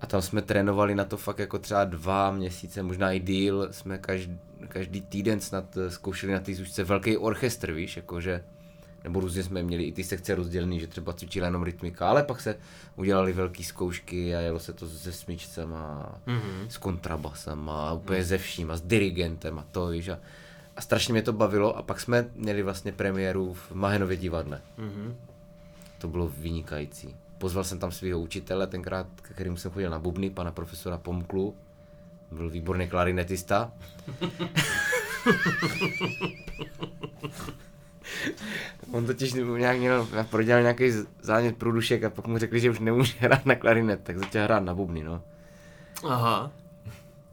[SPEAKER 2] A tam jsme trénovali na to fakt jako třeba dva měsíce, možná i díl, jsme každý, každý týden snad eh, zkoušeli na té Zušce velký orchestr, víš, jakože nebo různě jsme měli i ty sekce rozdělený, že třeba cvičila jenom rytmika, ale pak se udělali velké zkoušky a jelo se to se smyčcem a mm-hmm. s kontrabasem a úplně ze vším a s dirigentem a to, víš. A, a strašně mě to bavilo a pak jsme měli vlastně premiéru v Mahenově divadle.
[SPEAKER 1] Mhm.
[SPEAKER 2] To bylo vynikající. Pozval jsem tam svého učitele, tenkrát, ke kterému jsem chodil na bubny, pana profesora Pomklu. Byl výborný klarinetista. On totiž nějak měl, prodělal nějaký zánět průdušek a pak mu řekli, že už nemůže hrát na klarinet, tak začal hrát na bubny, no.
[SPEAKER 1] Aha.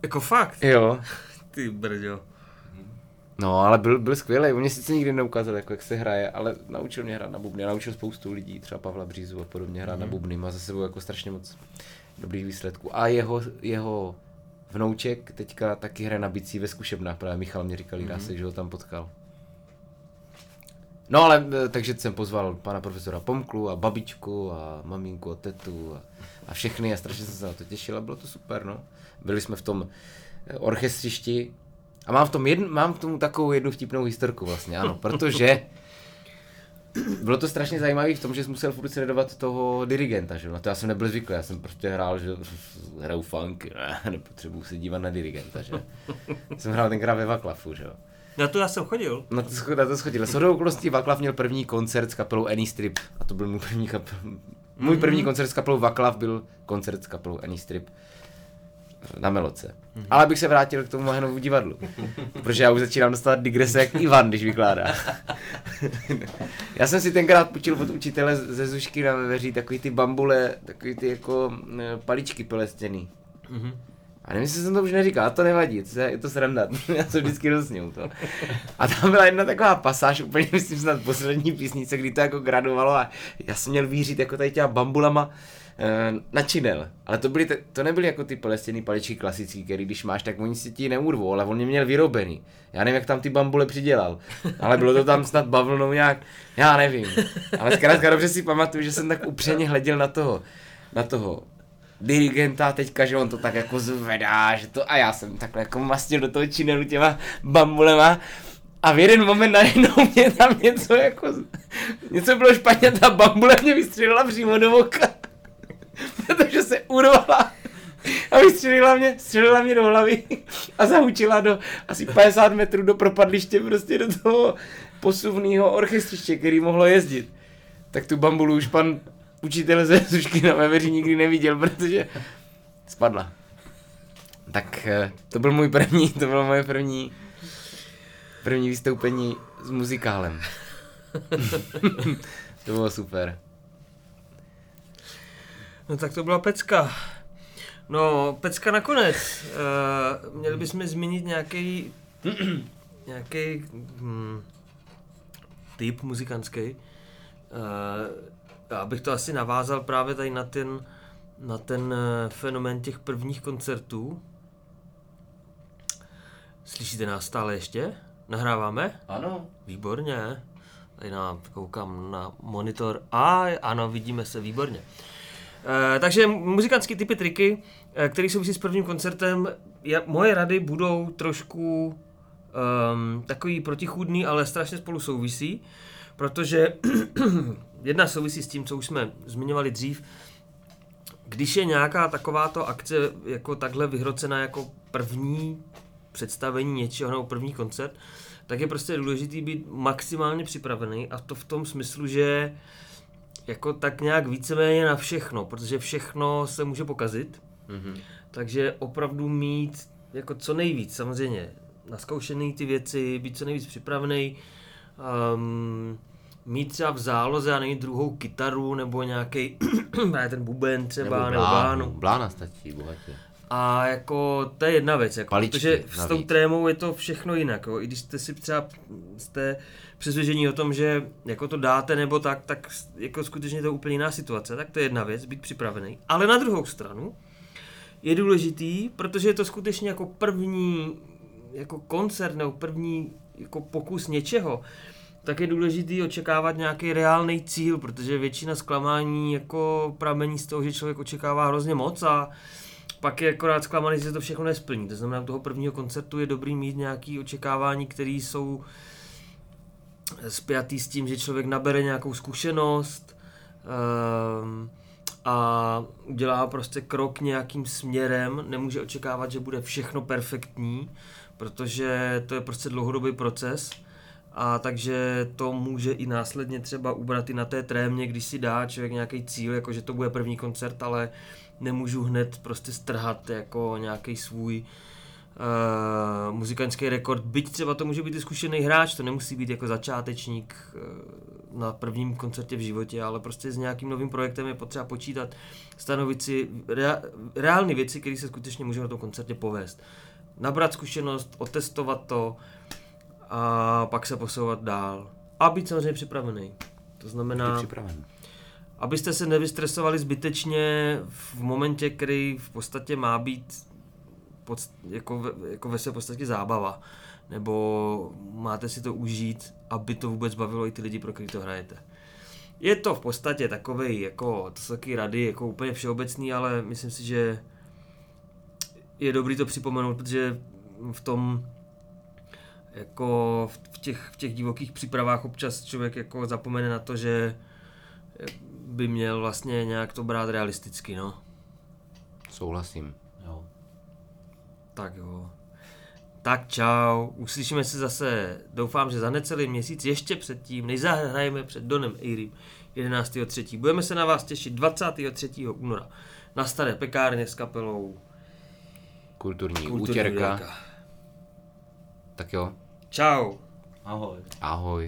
[SPEAKER 1] Jako fakt?
[SPEAKER 2] Jo.
[SPEAKER 1] Ty brďo.
[SPEAKER 2] No, ale byl, byl skvělý. On mě sice nikdy neukázal, jako jak se hraje, ale naučil mě hrát na bubny. A naučil spoustu lidí, třeba Pavla Břízu a podobně hrát mm-hmm. na bubny. Má za sebou jako strašně moc dobrých výsledků. A jeho, jeho vnouček teďka taky hraje na bicí ve zkušebnách. Právě Michal mě říkal, mm-hmm. že ho tam potkal. No ale, eh, takže jsem pozval pana profesora Pomklu a babičku a maminku a tetu a, a všechny a strašně jsem se na to těšil a bylo to super, no. Byli jsme v tom eh, orchestřišti a mám v tom jedn, mám v tomu takovou jednu vtipnou historku vlastně, ano, protože bylo to strašně zajímavé v tom, že jsem musel furt sledovat toho dirigenta, že? Na to já jsem nebyl zvyklý, já jsem prostě hrál, že hraju funk, ne, nepotřebuji se dívat na dirigenta, že? jsem hrál tenkrát ve Vaklafu, že jo.
[SPEAKER 1] Na to já jsem chodil.
[SPEAKER 2] Na to, na to schodil. Shodou okolností Vaklav měl první koncert s kapelou Any Strip. A to byl můj první, kap... můj první koncert s kapelou Vaklav byl koncert s kapelou Any Strip na Meloce. Ale bych se vrátil k tomu Mahenovu divadlu. Protože já už začínám dostávat digrese jak Ivan, když vykládá. já jsem si tenkrát půjčil od učitele ze Zušky na veveří takový ty bambule, takový ty jako eh, paličky pelestěný.
[SPEAKER 1] Mhm.
[SPEAKER 2] A nevím, jestli jsem to už neříkal, to nevadí, to je, to sranda, já se vždycky dosněl to. A tam byla jedna taková pasáž, úplně myslím snad poslední písnice, kdy to jako gradovalo a já jsem měl vířit jako tady těma bambulama e, na činel. Ale to, byly, to nebyly jako ty palestěný paličky klasický, který když máš, tak oni si ti neurvou, ale on mě měl vyrobený. Já nevím, jak tam ty bambule přidělal, ale bylo to tam snad bavlnou nějak, já nevím. Ale zkrátka dobře si pamatuju, že jsem tak upřeně hleděl na toho, na toho dirigenta teďka, že on to tak jako zvedá, že to a já jsem takhle jako mastil do toho činelu těma bambulema. A v jeden moment najednou mě tam něco jako, něco bylo špatně, ta bambule mě vystřelila přímo do oka, protože se urvala. A vystřelila mě, střelila mě do hlavy a zahučila do asi 50 metrů do propadliště prostě do toho posuvného orchestřiště, který mohlo jezdit. Tak tu bambulu už pan učitel ze Zušky na Veveří nikdy neviděl, protože spadla. Tak eh, to byl můj první, to bylo moje první, první vystoupení s muzikálem. to bylo super.
[SPEAKER 1] No tak to byla pecka. No, pecka nakonec. Uh, měli bychom zmínit nějaký nějaký hm, typ muzikantský. Uh, abych to asi navázal právě tady na ten, na ten uh, fenomén těch prvních koncertů. Slyšíte nás stále ještě? Nahráváme?
[SPEAKER 2] Ano.
[SPEAKER 1] Výborně. Tady na, koukám na monitor. A ano, vidíme se výborně. E, takže muzikantské typy triky, e, které souvisí s prvním koncertem, je, moje rady budou trošku um, takový protichůdný, ale strašně spolu souvisí, protože jedna souvisí s tím, co už jsme zmiňovali dřív, když je nějaká takováto akce jako takhle vyhrocená jako první představení něčeho nebo první koncert, tak je prostě důležitý být maximálně připravený a to v tom smyslu, že jako tak nějak víceméně na všechno, protože všechno se může pokazit,
[SPEAKER 2] Mhm.
[SPEAKER 1] takže opravdu mít jako co nejvíc samozřejmě naskoušený ty věci, být co nejvíc připravený, um, mít třeba v záloze, já nevím, druhou kytaru nebo nějaký ten buben třeba, nebo, blánu.
[SPEAKER 2] Blána stačí, bohatě.
[SPEAKER 1] A jako to je jedna věc, jako,
[SPEAKER 2] Paličky
[SPEAKER 1] protože s tou
[SPEAKER 2] navíc.
[SPEAKER 1] trémou je to všechno jinak. Jo. I když jste si třeba jste přesvědčení o tom, že jako to dáte nebo tak, tak jako skutečně to je úplně jiná situace, tak to je jedna věc, být připravený. Ale na druhou stranu je důležitý, protože je to skutečně jako první jako koncert nebo první jako pokus něčeho, tak je důležitý očekávat nějaký reálný cíl, protože většina zklamání jako pramení z toho, že člověk očekává hrozně moc a pak je akorát zklamaný, že se to všechno nesplní. To znamená, u toho prvního koncertu je dobrý mít nějaké očekávání, které jsou spjatý s tím, že člověk nabere nějakou zkušenost um, a udělá prostě krok nějakým směrem. Nemůže očekávat, že bude všechno perfektní, protože to je prostě dlouhodobý proces. A takže to může i následně třeba ubrat i na té trémě, když si dá člověk nějaký cíl, jako že to bude první koncert, ale nemůžu hned prostě strhat jako nějaký svůj uh, muzikantský rekord, byť třeba to může být i zkušený hráč, to nemusí být jako začátečník uh, na prvním koncertě v životě, ale prostě s nějakým novým projektem je potřeba počítat, stanovit si rea- reální věci, které se skutečně můžou na tom koncertě povést. Nabrat zkušenost, otestovat to a pak se posouvat dál. A být samozřejmě připravený. To znamená,
[SPEAKER 2] připraven.
[SPEAKER 1] abyste se nevystresovali zbytečně v momentě, který v podstatě má být pod, jako, ve, jako ve své podstatě zábava. Nebo máte si to užít, aby to vůbec bavilo i ty lidi, pro který to hrajete. Je to v podstatě takový, jako, to jsou taky rady, jako úplně všeobecný, ale myslím si, že je dobrý to připomenout, protože v tom jako v těch, v těch divokých přípravách občas člověk jako zapomene na to, že by měl vlastně nějak to brát realisticky, no.
[SPEAKER 2] Souhlasím.
[SPEAKER 3] Jo.
[SPEAKER 1] Tak jo. Tak čau, uslyšíme se zase, doufám, že za necelý měsíc, ještě předtím, než zahrajeme před Donem Eirym 11.3. Budeme se na vás těšit 23. února na Staré pekárně s kapelou
[SPEAKER 2] Kulturní,
[SPEAKER 1] Kulturní
[SPEAKER 2] útěrka.
[SPEAKER 1] útěrka.
[SPEAKER 2] Tak jo,
[SPEAKER 1] Čau.
[SPEAKER 3] Ahoj.
[SPEAKER 2] ahoj.